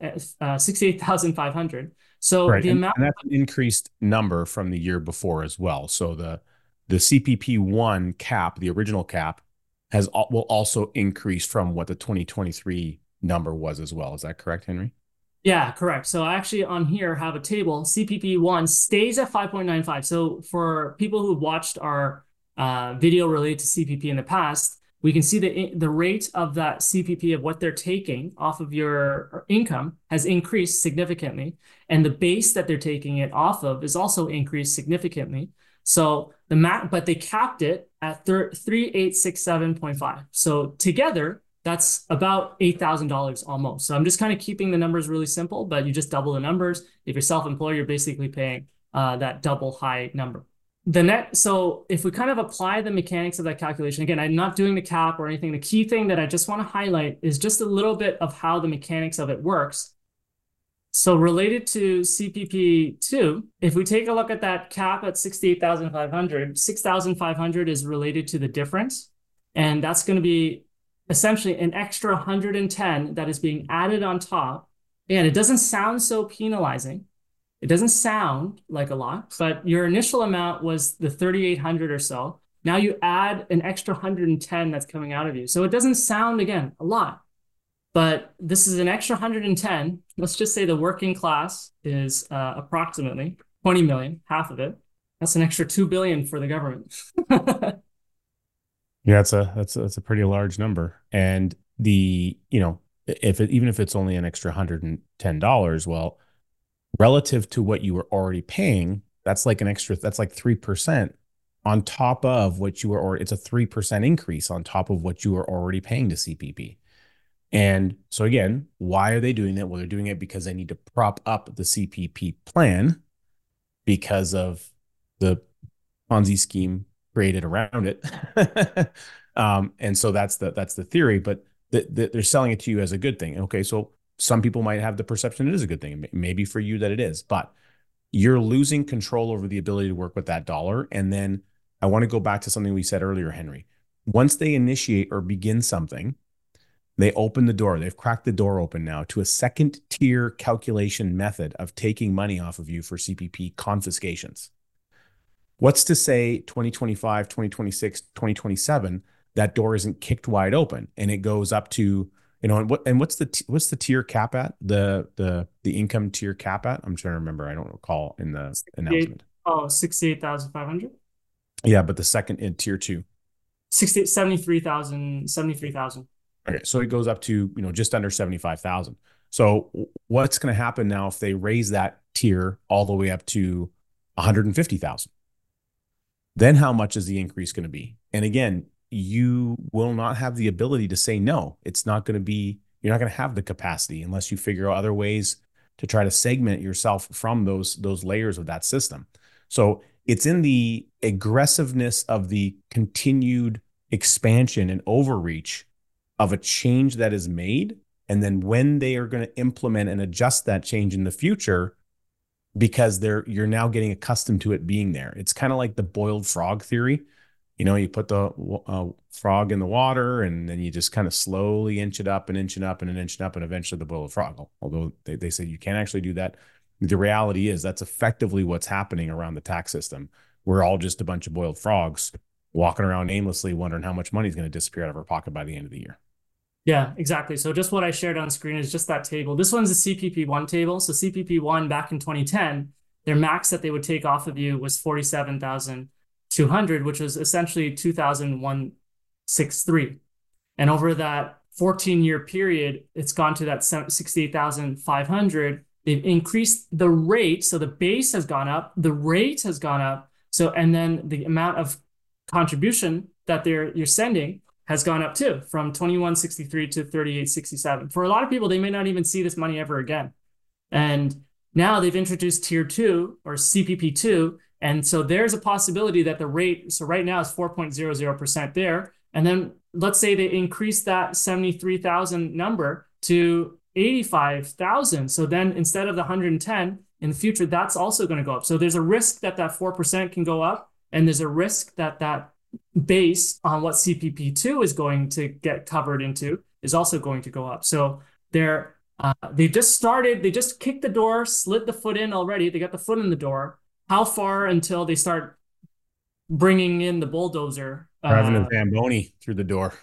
S3: uh, 68,500. So
S2: right.
S3: the
S2: and,
S3: amount
S2: and that's an increased number from the year before as well. So the the CPP1 cap, the original cap, has will also increase from what the 2023 number was as well. Is that correct, Henry?
S3: Yeah, correct. So I actually on here have a table. CPP one stays at 5.95. So for people who watched our uh, video related to CPP in the past, we can see the the rate of that CPP of what they're taking off of your income has increased significantly, and the base that they're taking it off of is also increased significantly. So the mat, but they capped it at 3867.5. So together, that's about $8,000 almost. So I'm just kind of keeping the numbers really simple, but you just double the numbers. If you're self-employed, you're basically paying uh, that double high number. The net, so if we kind of apply the mechanics of that calculation, again, I'm not doing the cap or anything. The key thing that I just want to highlight is just a little bit of how the mechanics of it works. So related to CPP2, if we take a look at that cap at 68,500, 6,500 is related to the difference. And that's going to be essentially an extra 110 that is being added on top. And it doesn't sound so penalizing. It doesn't sound like a lot, but your initial amount was the 3,800 or so. Now you add an extra 110 that's coming out of you. So it doesn't sound, again, a lot, but this is an extra 110. Let's just say the working class is uh, approximately 20 million, half of it. That's an extra 2 billion for the government.
S2: yeah, that's a that's a, that's a pretty large number. And the, you know, if it, even if it's only an extra $110, well, relative to what you were already paying, that's like an extra that's like 3% on top of what you were or it's a 3% increase on top of what you were already paying to CPP. And so again, why are they doing that? Well, they're doing it because they need to prop up the CPP plan because of the Ponzi scheme created around it. um, and so that's the that's the theory, but the, the, they're selling it to you as a good thing. Okay, so some people might have the perception it is a good thing. Maybe for you that it is, but you're losing control over the ability to work with that dollar. And then I want to go back to something we said earlier, Henry. Once they initiate or begin something, they open the door. They've cracked the door open now to a second tier calculation method of taking money off of you for CPP confiscations. What's to say 2025, 2026, 2027 that door isn't kicked wide open and it goes up to you know and what and what's the what's the tier cap at the the the income tier cap at I'm trying to remember I don't recall in the announcement.
S3: Oh, 68,500.
S2: Yeah, but the second in tier 2.
S3: 68 73,000 73,000.
S2: Okay, so it goes up to you know just under seventy five thousand. So what's going to happen now if they raise that tier all the way up to one hundred and fifty thousand? Then how much is the increase going to be? And again, you will not have the ability to say no. It's not going to be. You're not going to have the capacity unless you figure out other ways to try to segment yourself from those those layers of that system. So it's in the aggressiveness of the continued expansion and overreach of a change that is made and then when they are going to implement and adjust that change in the future because they're you're now getting accustomed to it being there it's kind of like the boiled frog theory you know you put the uh, frog in the water and then you just kind of slowly inch it up and inch it up and an inch it up and eventually the boiled frog although they, they say you can't actually do that the reality is that's effectively what's happening around the tax system we're all just a bunch of boiled frogs walking around aimlessly wondering how much money is going to disappear out of our pocket by the end of the year
S3: yeah, exactly. So just what I shared on screen is just that table. This one's a CPP1 table. So CPP1 back in 2010, their max that they would take off of you was 47,200, which was essentially 2,163. And over that 14 year period, it's gone to that 68,500. They've increased the rate. So the base has gone up, the rate has gone up. So, and then the amount of contribution that they're you're sending has gone up too from 2163 to 3867. For a lot of people, they may not even see this money ever again. And now they've introduced tier two or CPP2. And so there's a possibility that the rate, so right now is 4.00% there. And then let's say they increase that 73,000 number to 85,000. So then instead of the 110 in the future, that's also going to go up. So there's a risk that that 4% can go up. And there's a risk that that base on what CPP2 is going to get covered into is also going to go up. So they're uh, they just started, they just kicked the door, slid the foot in already. They got the foot in the door. How far until they start bringing in the bulldozer?
S2: Driving uh, a Zamboni through the door.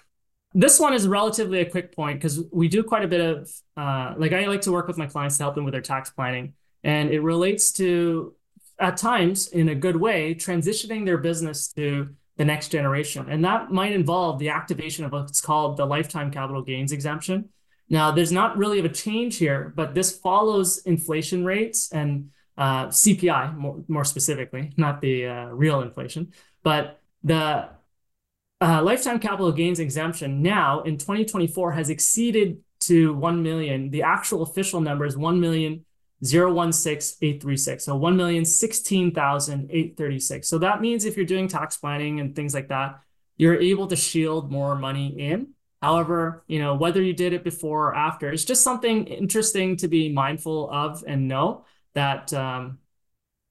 S3: This one is relatively a quick point because we do quite a bit of, uh, like, I like to work with my clients to help them with their tax planning. And it relates to, at times, in a good way, transitioning their business to the next generation. And that might involve the activation of what's called the lifetime capital gains exemption. Now, there's not really of a change here, but this follows inflation rates and uh, CPI more, more specifically, not the uh, real inflation. But the uh, lifetime capital gains exemption now in 2024 has exceeded to 1 million. The actual official number is 1 million 016836. So 1,016,836. So that means if you're doing tax planning and things like that, you're able to shield more money in. However, you know, whether you did it before or after, it's just something interesting to be mindful of and know that, um,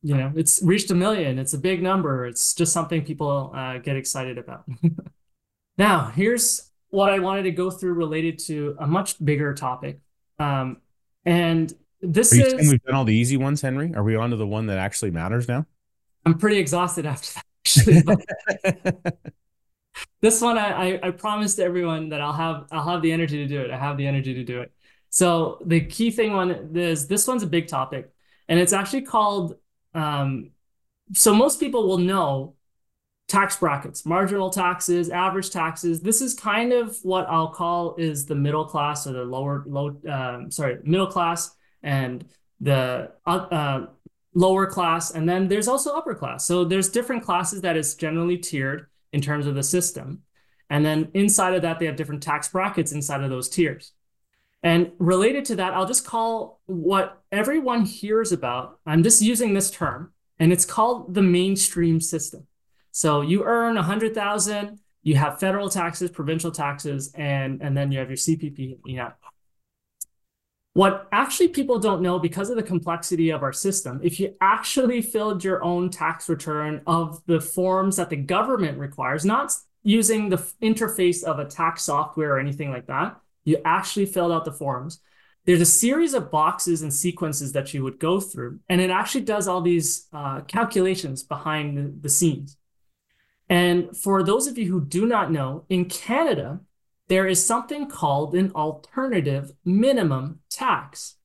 S3: you know, it's reached a million. It's a big number. It's just something people uh, get excited about. now, here's what I wanted to go through related to a much bigger topic. Um, and this is
S2: we've done all the easy ones, Henry. Are we on to the one that actually matters now?
S3: I'm pretty exhausted after that. Actually, this one I, I I promised everyone that I'll have I'll have the energy to do it. I have the energy to do it. So the key thing one is this one's a big topic, and it's actually called. Um, so most people will know tax brackets, marginal taxes, average taxes. This is kind of what I'll call is the middle class or the lower low. Um, sorry, middle class and the uh, uh, lower class, and then there's also upper class. So there's different classes that is generally tiered in terms of the system. And then inside of that, they have different tax brackets inside of those tiers. And related to that, I'll just call what everyone hears about. I'm just using this term, and it's called the mainstream system. So you earn 100,000, you have federal taxes, provincial taxes, and, and then you have your CPP. You know, what actually people don't know because of the complexity of our system, if you actually filled your own tax return of the forms that the government requires, not using the interface of a tax software or anything like that, you actually filled out the forms. There's a series of boxes and sequences that you would go through, and it actually does all these uh, calculations behind the, the scenes. And for those of you who do not know, in Canada, there is something called an alternative minimum tax.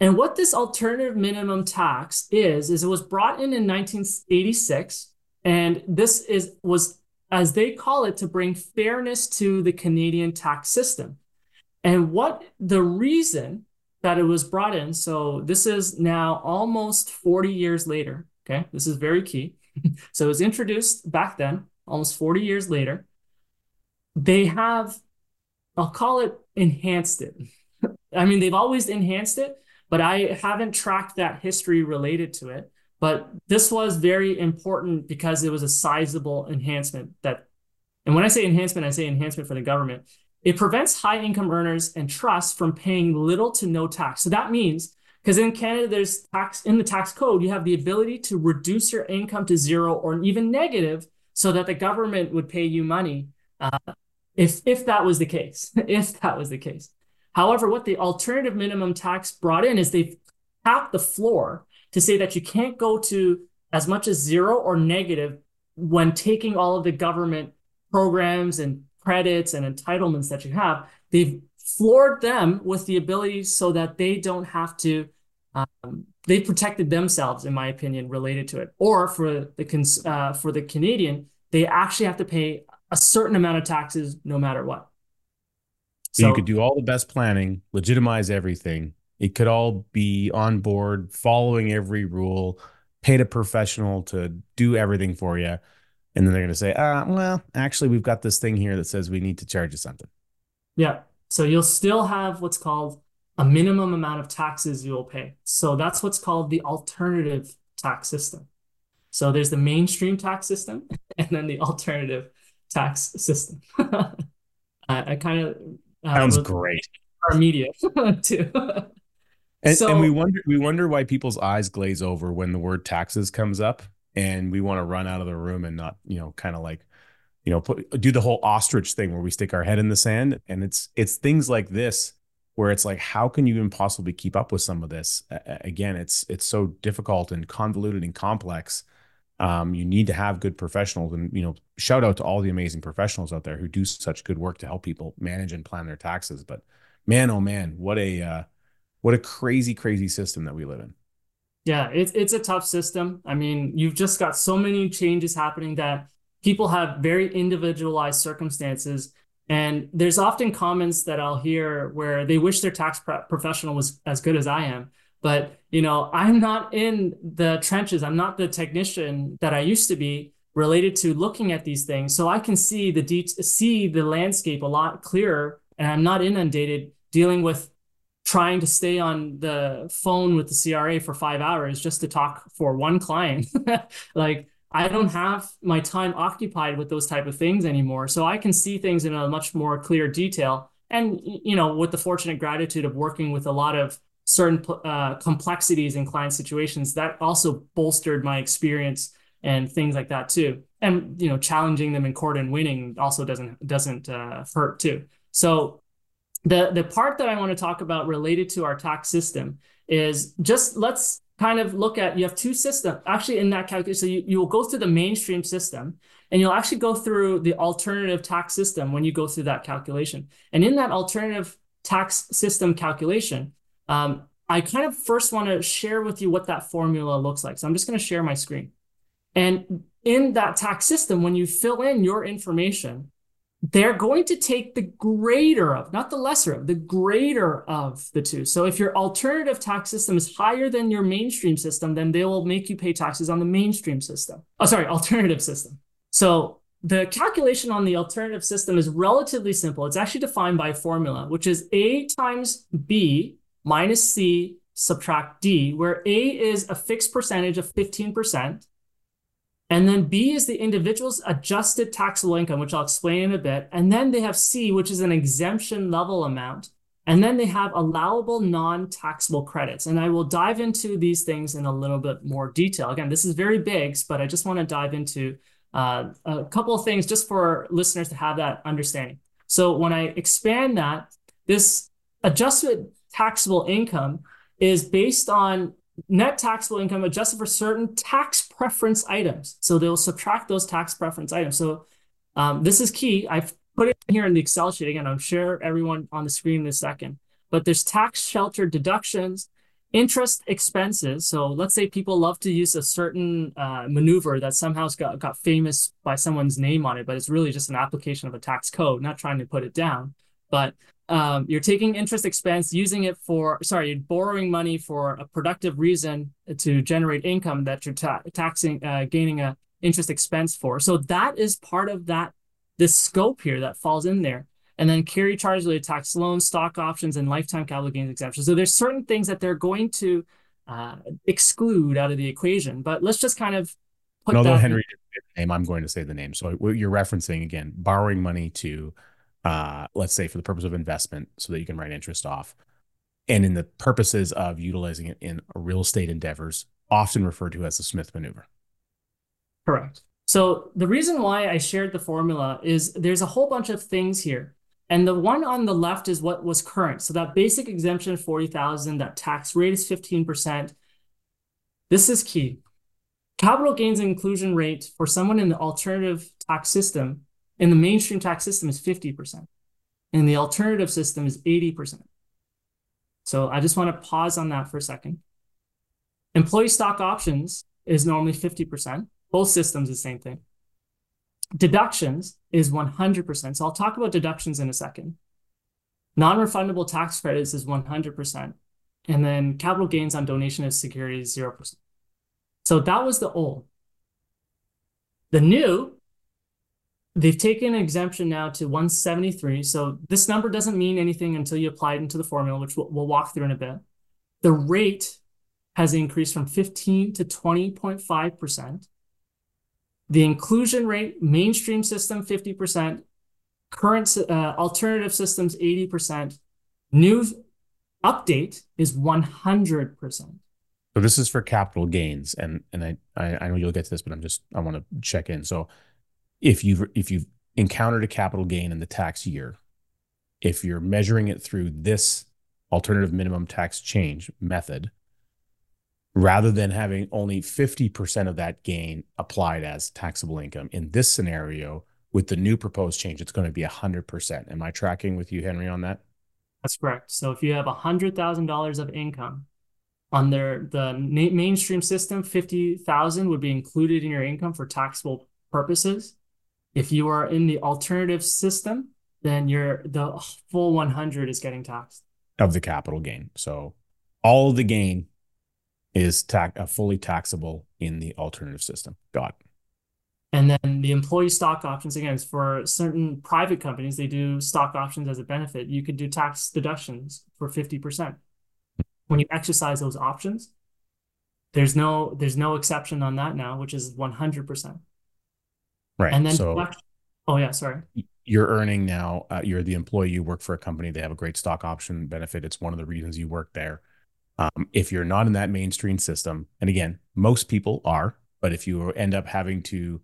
S3: And what this alternative minimum tax is, is it was brought in in 1986. And this is was, as they call it, to bring fairness to the Canadian tax system. And what the reason that it was brought in, so this is now almost 40 years later. Okay, this is very key. so it was introduced back then, almost 40 years later. They have I'll call it enhanced it. I mean, they've always enhanced it, but I haven't tracked that history related to it. But this was very important because it was a sizable enhancement that, and when I say enhancement, I say enhancement for the government. It prevents high income earners and trusts from paying little to no tax. So that means because in Canada, there's tax in the tax code, you have the ability to reduce your income to zero or even negative so that the government would pay you money uh, if, if that was the case, if that was the case. However, what the alternative minimum tax brought in is they've capped the floor to say that you can't go to as much as zero or negative when taking all of the government programs and credits and entitlements that you have. They've floored them with the ability so that they don't have to um, they protected themselves, in my opinion, related to it. Or for the uh, for the Canadian, they actually have to pay a certain amount of taxes no matter what.
S2: So, so you could do all the best planning, legitimize everything. It could all be on board, following every rule, paid a professional to do everything for you. And then they're going to say, ah, well, actually, we've got this thing here that says we need to charge you something.
S3: Yeah. So you'll still have what's called a minimum amount of taxes you will pay. So that's what's called the alternative tax system. So there's the mainstream tax system and then the alternative tax system. I, I kind of
S2: uh, sounds great.
S3: Our media too.
S2: and, so, and we wonder we wonder why people's eyes glaze over when the word taxes comes up, and we want to run out of the room and not you know kind of like you know put do the whole ostrich thing where we stick our head in the sand. And it's it's things like this where it's like how can you even possibly keep up with some of this? Again it's it's so difficult and convoluted and complex. Um, you need to have good professionals and you know shout out to all the amazing professionals out there who do such good work to help people manage and plan their taxes. But man oh man what a uh, what a crazy crazy system that we live in
S3: yeah it's it's a tough system i mean you've just got so many changes happening that people have very individualized circumstances and there's often comments that I'll hear where they wish their tax professional was as good as I am. But, you know, I'm not in the trenches. I'm not the technician that I used to be related to looking at these things. So I can see the de- see the landscape a lot clearer and I'm not inundated dealing with trying to stay on the phone with the CRA for 5 hours just to talk for one client. like I don't have my time occupied with those type of things anymore. So I can see things in a much more clear detail. And, you know, with the fortunate gratitude of working with a lot of certain uh, complexities in client situations, that also bolstered my experience and things like that too. And, you know, challenging them in court and winning also doesn't, doesn't uh, hurt too. So the, the part that I want to talk about related to our tax system is just let's kind of look at you have two systems actually in that calculation. So you, you will go through the mainstream system and you'll actually go through the alternative tax system when you go through that calculation. And in that alternative tax system calculation, um, I kind of first want to share with you what that formula looks like. So I'm just going to share my screen. And in that tax system, when you fill in your information, they're going to take the greater of, not the lesser of, the greater of the two. So if your alternative tax system is higher than your mainstream system, then they will make you pay taxes on the mainstream system. Oh, sorry, alternative system. So the calculation on the alternative system is relatively simple. It's actually defined by a formula, which is A times B minus C subtract D, where A is a fixed percentage of 15%. And then B is the individual's adjusted taxable income, which I'll explain in a bit. And then they have C, which is an exemption level amount. And then they have allowable non-taxable credits. And I will dive into these things in a little bit more detail. Again, this is very big, but I just want to dive into uh, a couple of things just for listeners to have that understanding. So when I expand that, this adjusted taxable income is based on net taxable income adjusted for certain tax preference items. So they'll subtract those tax preference items. So um, this is key. I've put it here in the Excel sheet again. I'll share everyone on the screen in a second. But there's tax shelter deductions, interest expenses. So let's say people love to use a certain uh, maneuver that somehow got, got famous by someone's name on it, but it's really just an application of a tax code, not trying to put it down. But um, you're taking interest expense, using it for, sorry, you're borrowing money for a productive reason to generate income that you're ta taxing, uh, gaining a interest expense for. So that is part of that, this scope here that falls in there. And then carry charges related tax loans, stock options, and lifetime capital gains exemption. So there's certain things that they're going to uh, exclude out of the equation. But let's just kind of
S2: put and although Henry name, I'm going to say the name. So you're referencing again borrowing money to, uh, let's say, for the purpose of investment, so that you can write interest off, and in the purposes of utilizing it in real estate endeavors, often referred to as the Smith maneuver.
S3: Correct. So the reason why I shared the formula is there's a whole bunch of things here. And the one on the left is what was current. So that basic exemption 40,000, that tax rate is 15%. This is key. Capital gains inclusion rate for someone in the alternative tax system, in the mainstream tax system is 50%. and the alternative system is 80%. So I just want to pause on that for a second. Employee stock options is normally 50%. Both systems, the same thing. Deductions is 100%. So I'll talk about deductions in a second. Non-refundable tax credits is 100%. And then capital gains on donation of securities, 0%. So that was the old. The new, they've taken an exemption now to 173. So this number doesn't mean anything until you apply it into the formula, which we'll, we'll walk through in a bit. The rate has increased from 15 to 20.5%. The inclusion rate, mainstream system 50%, current uh, alternative systems 80%, new update is 100%.
S2: So this is for capital gains, and and I, I I know you'll get to this, but I'm just I want to check in. So if you've if you've encountered a capital gain in the tax year, if you're measuring it through this alternative minimum tax change method, rather than having only 50% of that gain applied as taxable income. In this scenario, with the new proposed change, it's going to be 100%. Am I tracking with you, Henry, on that?
S3: That's correct. So if you have $100,000 of income on under the mainstream system, 50,000 would be included in your income for taxable purposes. If you are in the alternative system, then your the full 100 is getting taxed
S2: of the capital gain. So all the gain is tax uh, fully taxable in the alternative system. Got it.
S3: And then the employee stock options again for certain private companies, they do stock options as a benefit. You could do tax deductions for 50%. When you exercise those options, there's no there's no exception on that now, which is 100%.
S2: Right.
S3: And then so oh yeah, sorry.
S2: You're earning now, uh, you're the employee, you work for a company, they have a great stock option benefit. It's one of the reasons you work there um, if you're not in that mainstream system, and again, most people are, but if you end up having to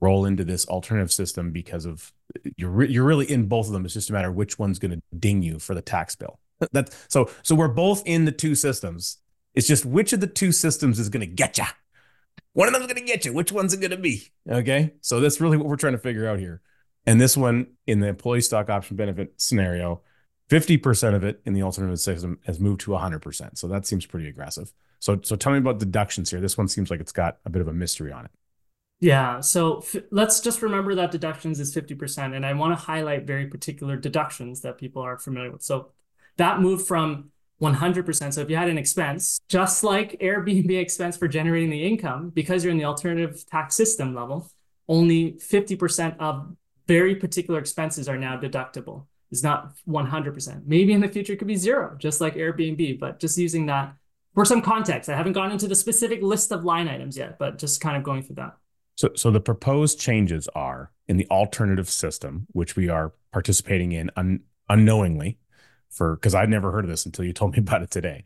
S2: roll into this alternative system because of you're re- you're really in both of them, it's just a matter of which one's going to ding you for the tax bill. That so so we're both in the two systems. It's just which of the two systems is going to get you. One of them's going to get you. Which one's it going to be? Okay, so that's really what we're trying to figure out here. And this one in the employee stock option benefit scenario 50% of it in the alternative system has moved to 100%. So that seems pretty aggressive. So so tell me about deductions here. This one seems like it's got a bit of a mystery on it.
S3: Yeah, so f- let's just remember that deductions is 50%. And I want to highlight very particular deductions that people are familiar with. So that moved from 100%. So if you had an expense, just like Airbnb expense for generating the income, because you're in the alternative tax system level, only 50% of very particular expenses are now deductible is not 100%. Maybe in the future it could be zero, just like Airbnb, but just using that for some context. I haven't gone into the specific list of line items yet, but just kind of going through that.
S2: So, so the proposed changes are in the alternative system, which we are participating in un- unknowingly for because I'd never heard of this until you told me about it today.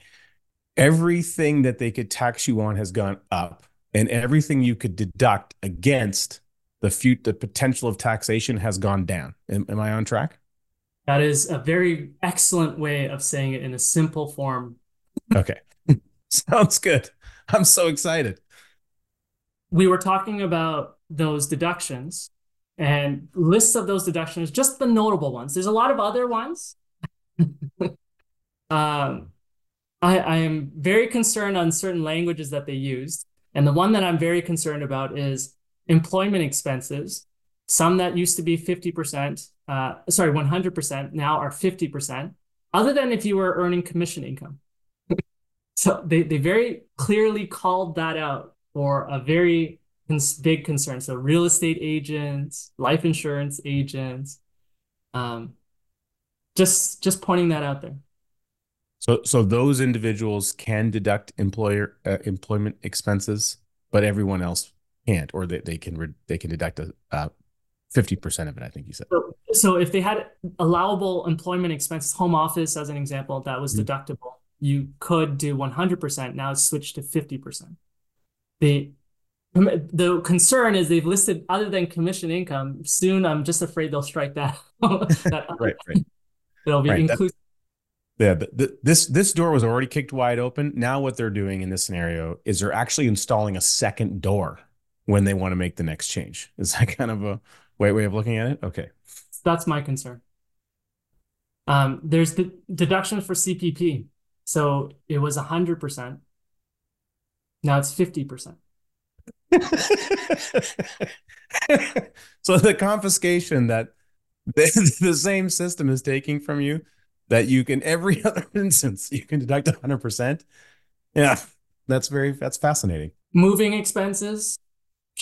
S2: Everything that they could tax you on has gone up, and everything you could deduct against the fut- the potential of taxation has gone down. Am, am I on track?
S3: That is a very excellent way of saying it in a simple form.
S2: Okay. Sounds good. I'm so excited.
S3: We were talking about those deductions and lists of those deductions, just the notable ones. There's a lot of other ones. um, I, I am very concerned on certain languages that they used. And the one that I'm very concerned about is employment expenses some that used to be 50%, uh, sorry, 100% now are 50%, other than if you were earning commission income. so they, they very clearly called that out for a very cons- big concern. So real estate agents, life insurance agents, um, just just pointing that out there.
S2: So, so those individuals can deduct employer uh, employment expenses, but everyone else can't, or they, they can re- they can deduct a fifty percent of it. I think you said.
S3: So, so, if they had allowable employment expenses, home office as an example, that was mm-hmm. deductible, you could do one hundred percent. Now it's switched to fifty percent. The the concern is they've listed other than commission income. Soon, I'm just afraid they'll strike that.
S2: that right, right.
S3: They'll be right, inclusive
S2: yeah, the, the, this this door was already kicked wide open. Now what they're doing in this scenario is they're actually installing a second door when they want to make the next change. Is that kind of a way way of looking at it? Okay,
S3: that's my concern. Um, there's the deduction for CPP, so it was hundred percent. Now it's fifty percent.
S2: so the confiscation that the, the same system is taking from you that you can every other instance you can deduct 100%. Yeah, that's very that's fascinating.
S3: Moving expenses,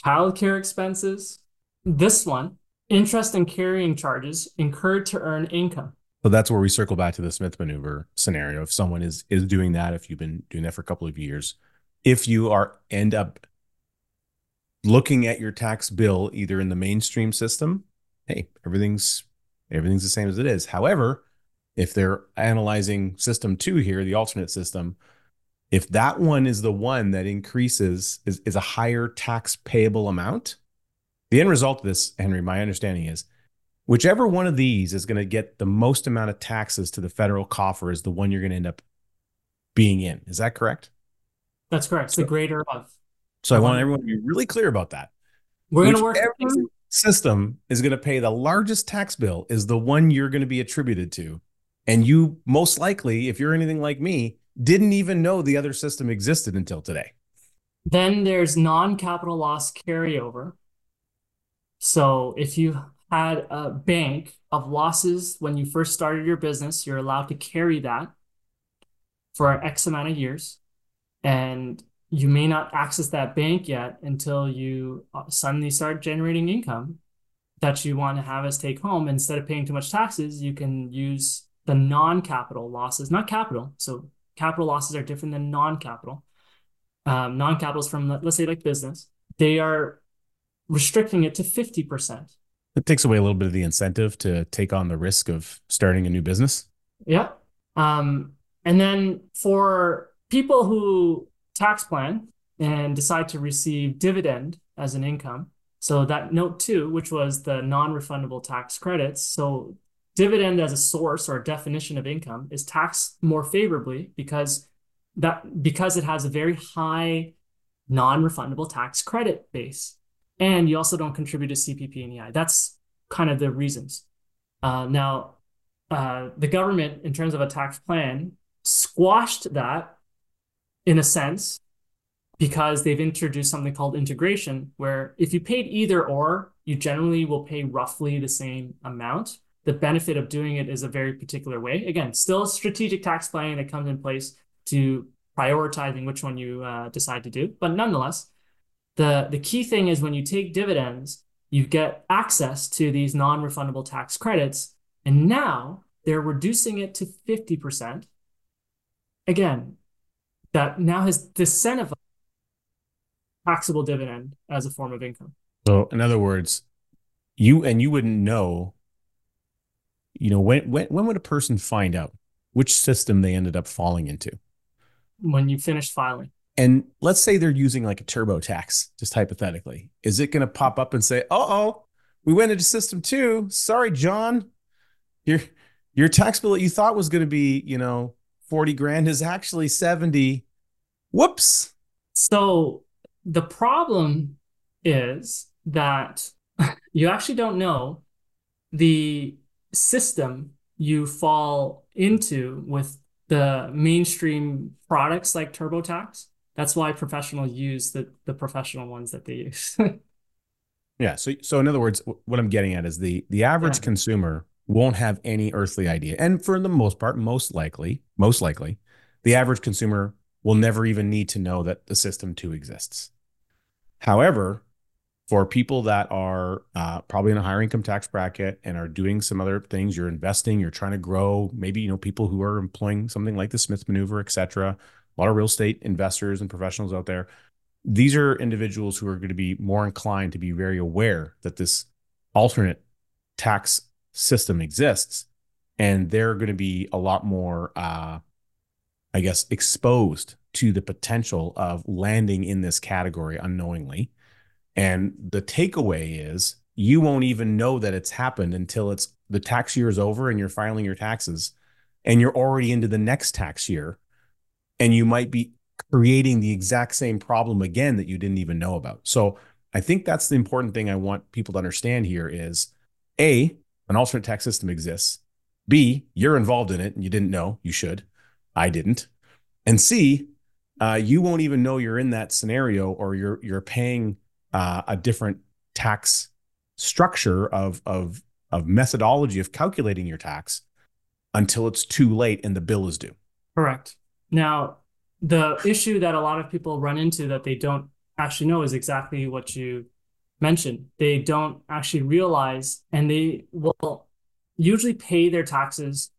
S3: childcare expenses. This one, interest and carrying charges incurred to earn income.
S2: So that's where we circle back to the Smith maneuver scenario. If someone is is doing that, if you've been doing that for a couple of years, if you are end up looking at your tax bill either in the mainstream system, hey, everything's everything's the same as it is. However, if they're analyzing system two here, the alternate system, if that one is the one that increases is, is a higher tax payable amount, the end result of this, Henry, my understanding is whichever one of these is going to get the most amount of taxes to the federal coffer is the one you're going to end up being in. Is that correct?
S3: That's correct. So, the greater of.
S2: So I want everyone to be really clear about that.
S3: We're going to work.
S2: System is going to pay the largest tax bill is the one you're going to be attributed to and you most likely, if you're anything like me, didn't even know the other system existed until today.
S3: Then there's non capital loss carryover. So if you had a bank of losses when you first started your business, you're allowed to carry that for X amount of years. And you may not access that bank yet until you uh, suddenly start generating income that you want to have as take home. Instead of paying too much taxes, you can use the non-capital losses, not capital. So capital losses are different than non-capital. Um, non-capital is from, let's say, like business. They are restricting it to 50%.
S2: It takes away a little bit of the incentive to take on the risk of starting a new business.
S3: Yeah. Um, and then for people who tax plan and decide to receive dividend as an income, so that note two, which was the non-refundable tax credits. So dividend as a source or a definition of income is taxed more favorably because that because it has a very high non-refundable tax credit base. And you also don't contribute to cpp and ei that's kind of the reasons. Uh, now uh, the government in terms of a tax plan squashed that in a sense because they've introduced something called integration where if you paid either or you generally will pay roughly the same amount the benefit of doing it is a very particular way. Again, still strategic tax planning that comes in place to prioritizing which one you uh, decide to do. But nonetheless, the, the key thing is when you take dividends, you get access to these non-refundable tax credits. And now they're reducing it to 50%. Again, that now has disincentivized taxable dividend as a form of income.
S2: So in other words, you and you wouldn't know you know when when when would a person find out which system they ended up falling into?
S3: When you finish filing.
S2: And let's say they're using like a turbotax just hypothetically. Is it going to pop up and say "Uh oh we went into system two. Sorry john. Your your tax bill that you thought was going to be you know 40 grand is actually 70 whoops
S3: so the problem is that you actually don't know the system you fall into with the mainstream products like TurboTax. That's why professionals use the the professional ones that they use.
S2: yeah. So so in other words, what I'm getting at is the the average yeah. consumer won't have any earthly idea, and for the most part, most likely, most likely, the average consumer will never even need to know that the system two exists. However, for people that are uh, probably in a higher income tax bracket and are doing some other things you're investing you're trying to grow maybe you know people who are employing something like the smith maneuver et cetera a lot of real estate investors and professionals out there these are individuals who are going to be more inclined to be very aware that this alternate tax system exists and they're going to be a lot more uh, i guess exposed to the potential of landing in this category unknowingly and the takeaway is you won't even know that it's happened until it's the tax year is over and you're filing your taxes and you're already into the next tax year. And you might be creating the exact same problem again that you didn't even know about. So I think that's the important thing I want people to understand here is A, an alternate tax system exists. B, you're involved in it and you didn't know. You should. I didn't. And C, uh, you won't even know you're in that scenario or you're you're paying uh, a different tax structure of of of methodology of calculating your tax until it's too late and the bill is due.
S3: Correct. Now, the issue that a lot of people run into that they don't actually know is exactly what you mentioned. They don't actually realize, and they will usually pay their taxes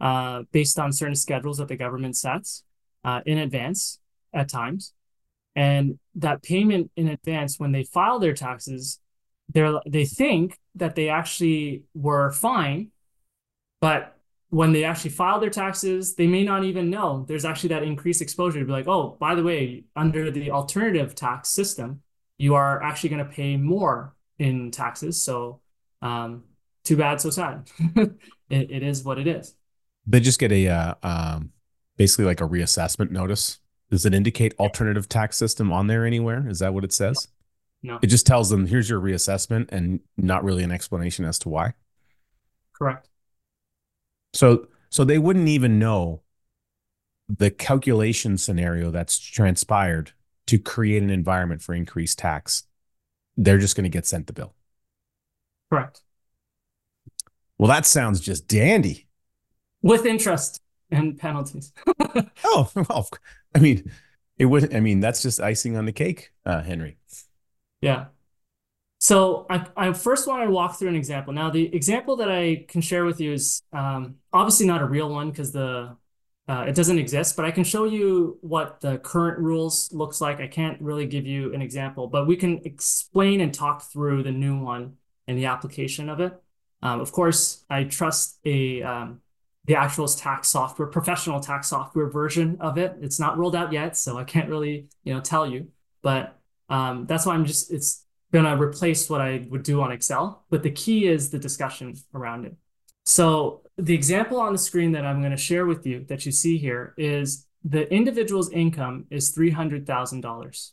S3: uh, based on certain schedules that the government sets uh, in advance at times. And that payment in advance, when they file their taxes, they're they think that they actually were fine, but when they actually file their taxes, they may not even know there's actually that increased exposure to be like, oh, by the way, under the alternative tax system, you are actually going to pay more in taxes. So, um, too bad, so sad. it, it is what it is.
S2: They just get a uh, um, basically like a reassessment notice does it indicate alternative tax system on there anywhere? Is that what it says?
S3: No.
S2: It just tells them here's your reassessment and not really an explanation as to why.
S3: Correct.
S2: So so they wouldn't even know the calculation scenario that's transpired to create an environment for increased tax. They're just going to get sent the bill.
S3: Correct.
S2: Well, that sounds just dandy.
S3: With interest and penalties.
S2: oh, well, I mean, it would. I mean, that's just icing on the cake, uh, Henry.
S3: Yeah. So I, I first want to walk through an example. Now, the example that I can share with you is um, obviously not a real one because the uh, it doesn't exist, but I can show you what the current rules looks like. I can't really give you an example, but we can explain and talk through the new one and the application of it. Um, of course, I trust a um, the actual tax software, professional tax software version of it. It's not rolled out yet, so I can't really, you know, tell you. But um, that's why I'm just it's gonna replace what I would do on Excel. But the key is the discussion around it. So the example on the screen that I'm going to share with you that you see here is the individual's income is three hundred thousand dollars.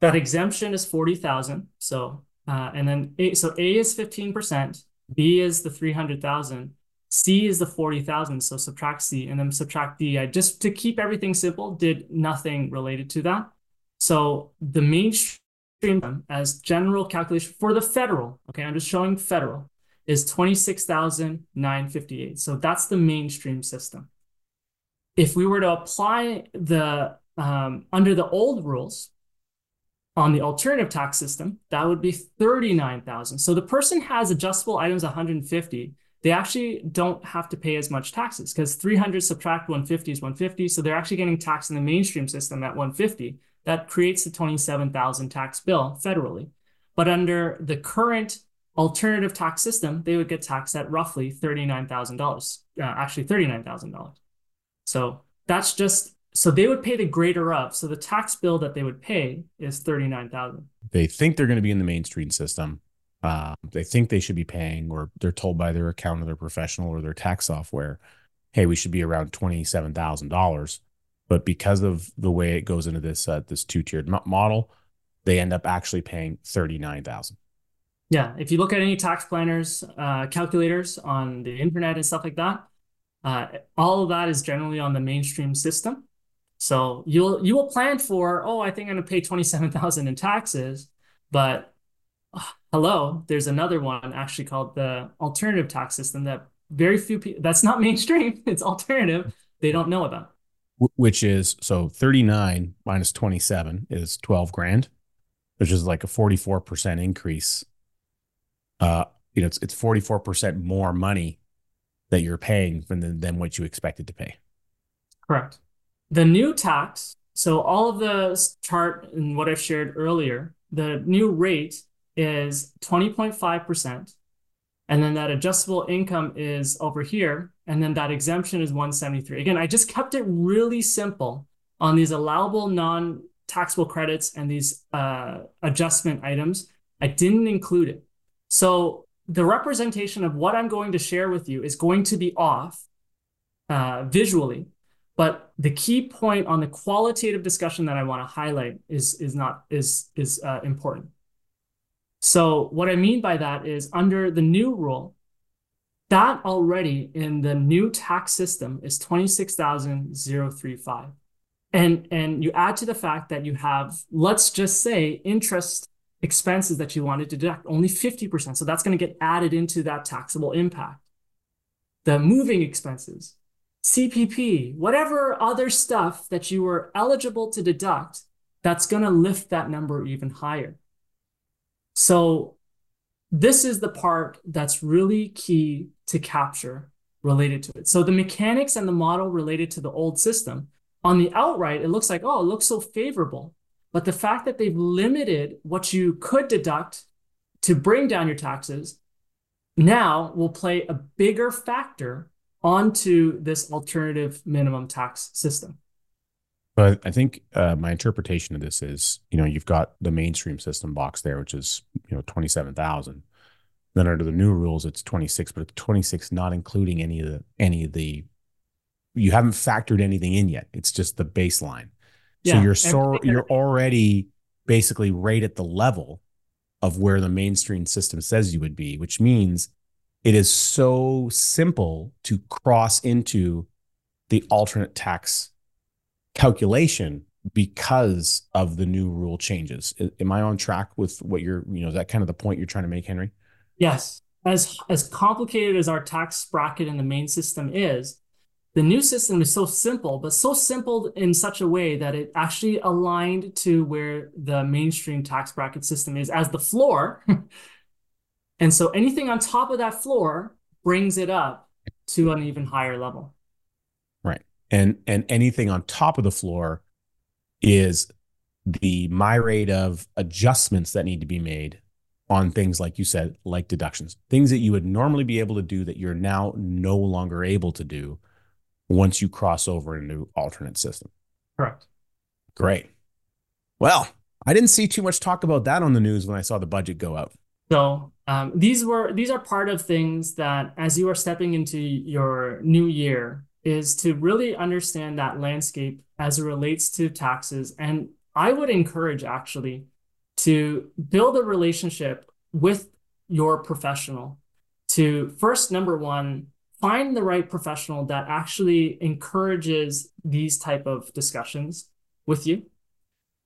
S3: That exemption is forty thousand. So uh, and then a, so A is fifteen percent, B is the three hundred thousand, C is the 40,000, so subtract C and then subtract D. I just to keep everything simple, did nothing related to that. So the mainstream as general calculation for the federal, okay, I'm just showing federal, is 26,958. So that's the mainstream system. If we were to apply the um, under the old rules on the alternative tax system, that would be 39,000. So the person has adjustable items 150 they actually don't have to pay as much taxes because 300 subtract 150 is 150. So they're actually getting taxed in the mainstream system at 150. That creates the 27,000 tax bill federally. But under the current alternative tax system, they would get taxed at roughly $39,000, uh, actually $39,000. So that's just, so they would pay the greater of. So the tax bill that they would pay is 39,000.
S2: They think they're going to be in the mainstream system uh, they think they should be paying, or they're told by their accountant, or their professional, or their tax software, "Hey, we should be around twenty seven thousand dollars." But because of the way it goes into this uh, this two tiered model, they end up actually paying thirty nine thousand.
S3: Yeah, if you look at any tax planners uh, calculators on the internet and stuff like that, uh, all of that is generally on the mainstream system. So you'll you will plan for oh I think I'm gonna pay twenty seven thousand in taxes, but hello, there's another one actually called the alternative tax system that very few people, that's not mainstream, it's alternative, they don't know about.
S2: Which is so 39 minus 27 is 12 grand. which is like a 44% increase. Uh, you know, it's it's 44% more money that you're paying than than what you expected to pay.
S3: Correct. The new tax, so all of the chart and what I've shared earlier, the new rate is 20.5%. And then that adjustable income is over here. And then that exemption is 173. Again, I just kept it really simple on these allowable non taxable credits and these uh, adjustment items. I didn't include it. So the representation of what I'm going to share with you is going to be off uh, visually. But the key point on the qualitative discussion that I want to highlight is, is not is, is uh, important. So what I mean by that is under the new rule, that already in the new tax system is 26,035. And, and you add to the fact that you have, let's just say, interest expenses that you want to deduct, only 50%. So that's going to get added into that taxable impact. The moving expenses, CPP, whatever other stuff that you were eligible to deduct, that's going to lift that number even higher. So this is the part that's really key to capture related to it. So the mechanics and the model related to the old system, on the outright, it looks like, oh, it looks so favorable. But the fact that they've limited what you could deduct to bring down your taxes now will play a bigger factor onto this alternative minimum tax system.
S2: But I think uh, my interpretation of this is, you know, you've got the mainstream system box there, which is, you know, 27,000. Then under the new rules, it's 26, but it's 26 not including any of the, any of the, you haven't factored anything in yet. It's just the baseline. Yeah, so you're so, you're already basically right at the level of where the mainstream system says you would be, which means it is so simple to cross into the alternate tax calculation because of the new rule changes. Am I on track with what you're, you know, is that kind of the point you're trying to make, Henry?
S3: Yes. As as complicated as our tax bracket in the main system is, the new system is so simple, but so simple in such a way that it actually aligned to where the mainstream tax bracket system is as the floor. and so anything on top of that floor brings it up to an even higher level Right.
S2: and and anything on top of the floor is the my rate of adjustments that need to be made on things like you said like deductions things that you would normally be able to do that you're now no longer able to do once you cross over into alternate system.
S3: Correct.
S2: Great. Well i didn't see too much talk about that on the news when i saw the budget go out
S3: so um, these were these are part of things that as you are stepping into your new year is to really understand that landscape as it relates to taxes. And I would encourage actually to build a relationship with your professional to first, number one, find the right professional that actually encourages these type of discussions with you.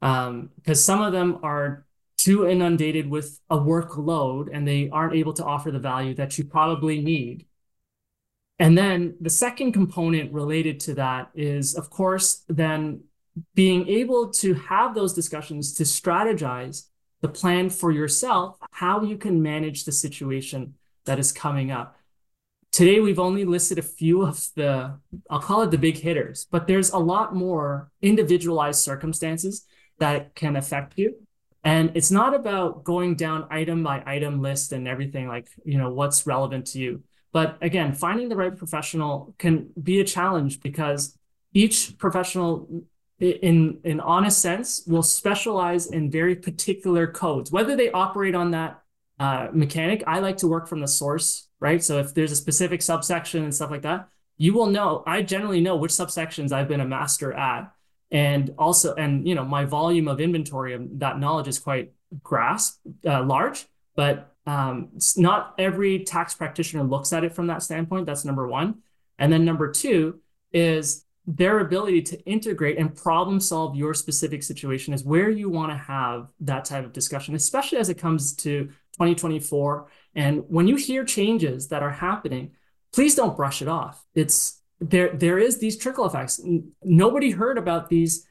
S3: Um, because some of them are too inundated with a workload and they aren't able to offer the value that you probably need. And then the second component related to that is, of course, then being able to have those discussions to strategize the plan for yourself, how you can manage the situation that is coming up. Today, we've only listed a few of the, I'll call it the big hitters, but there's a lot more individualized circumstances that can affect you. And it's not about going down item by item list and everything like, you know, what's relevant to you. But again, finding the right professional can be a challenge because each professional in in honest sense will specialize in very particular codes whether they operate on that uh, mechanic i like to work from the source right so if there's a specific subsection and stuff like that you will know i generally know which subsections i've been a master at and also and you know my volume of inventory of that knowledge is quite grasp uh, large but um, not every tax practitioner looks at it from that standpoint. That's number one. And then number two is their ability to integrate and problem solve your specific situation is where you want to have that type of discussion, especially as it comes to 2024. And when you hear changes that are happening, please don't brush it off. It's there, there is these trickle effects. Nobody heard about these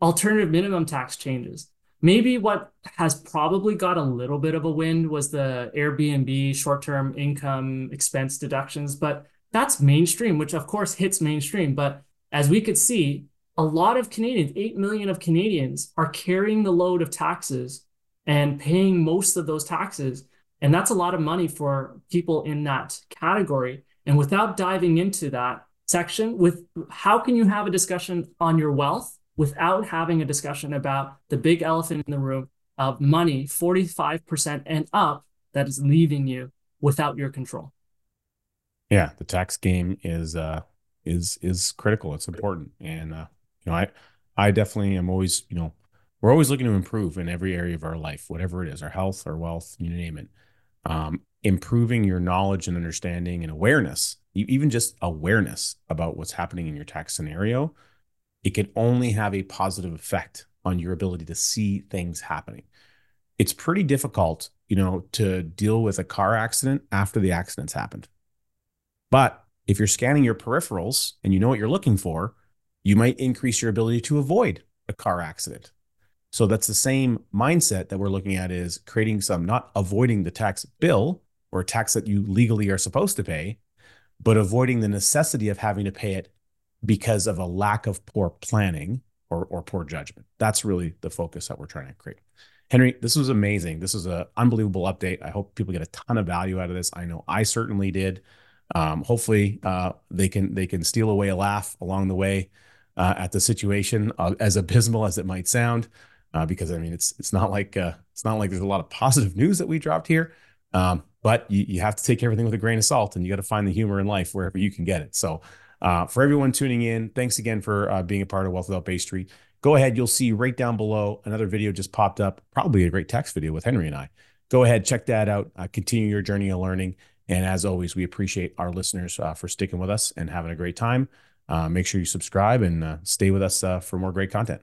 S3: alternative minimum tax changes Maybe what has probably got a little bit of a wind was the Airbnb short term income expense deductions, but that's mainstream, which of course hits mainstream. But as we could see, a lot of Canadians, 8 million of Canadians, are carrying the load of taxes and paying most of those taxes. And that's a lot of money for people in that category. And without diving into that section, with how can you have a discussion on your wealth without having a discussion about the big elephant in the room of money, 45% and up, that is leaving you without your control?
S2: Yeah, the tax game is uh is is critical. It's important. And uh, you know, I I definitely am always, you know, we're always looking to improve in every area of our life, whatever it is, our health, our wealth, you name it. Um, improving your knowledge and understanding and awareness, even just awareness about what's happening in your tax scenario, it can only have a positive effect on your ability to see things happening. It's pretty difficult, you know, to deal with a car accident after the accident's happened. But if you're scanning your peripherals and you know what you're looking for, you might increase your ability to avoid a car accident so that's the same mindset that we're looking at is creating some, not avoiding the tax bill or tax that you legally are supposed to pay, but avoiding the necessity of having to pay it because of a lack of poor planning or, or poor judgment. That's really the focus that we're trying to create. Henry, this was amazing. This was an unbelievable update. I hope people get a ton of value out of this. I know I certainly did. Um, hopefully, uh, they can they can steal away a laugh along the way uh, at the situation, uh, as abysmal as it might sound uh, because I mean it's it's not like uh, it's not like there's a lot of positive news that we dropped here, um, but you, you have to take everything with a grain of salt, and you got to find the humor in life wherever you can get it. So uh, for everyone tuning in, thanks again for uh, being a part of Wealth Without Bay Street. Go ahead, you'll see right down below another video just popped up, probably a great text video with Henry and I. Go ahead, check that out. Uh, continue your journey of learning. And as always, we appreciate our listeners uh, for sticking with us and having a great time. Make sure you subscribe and stay with us for more great content.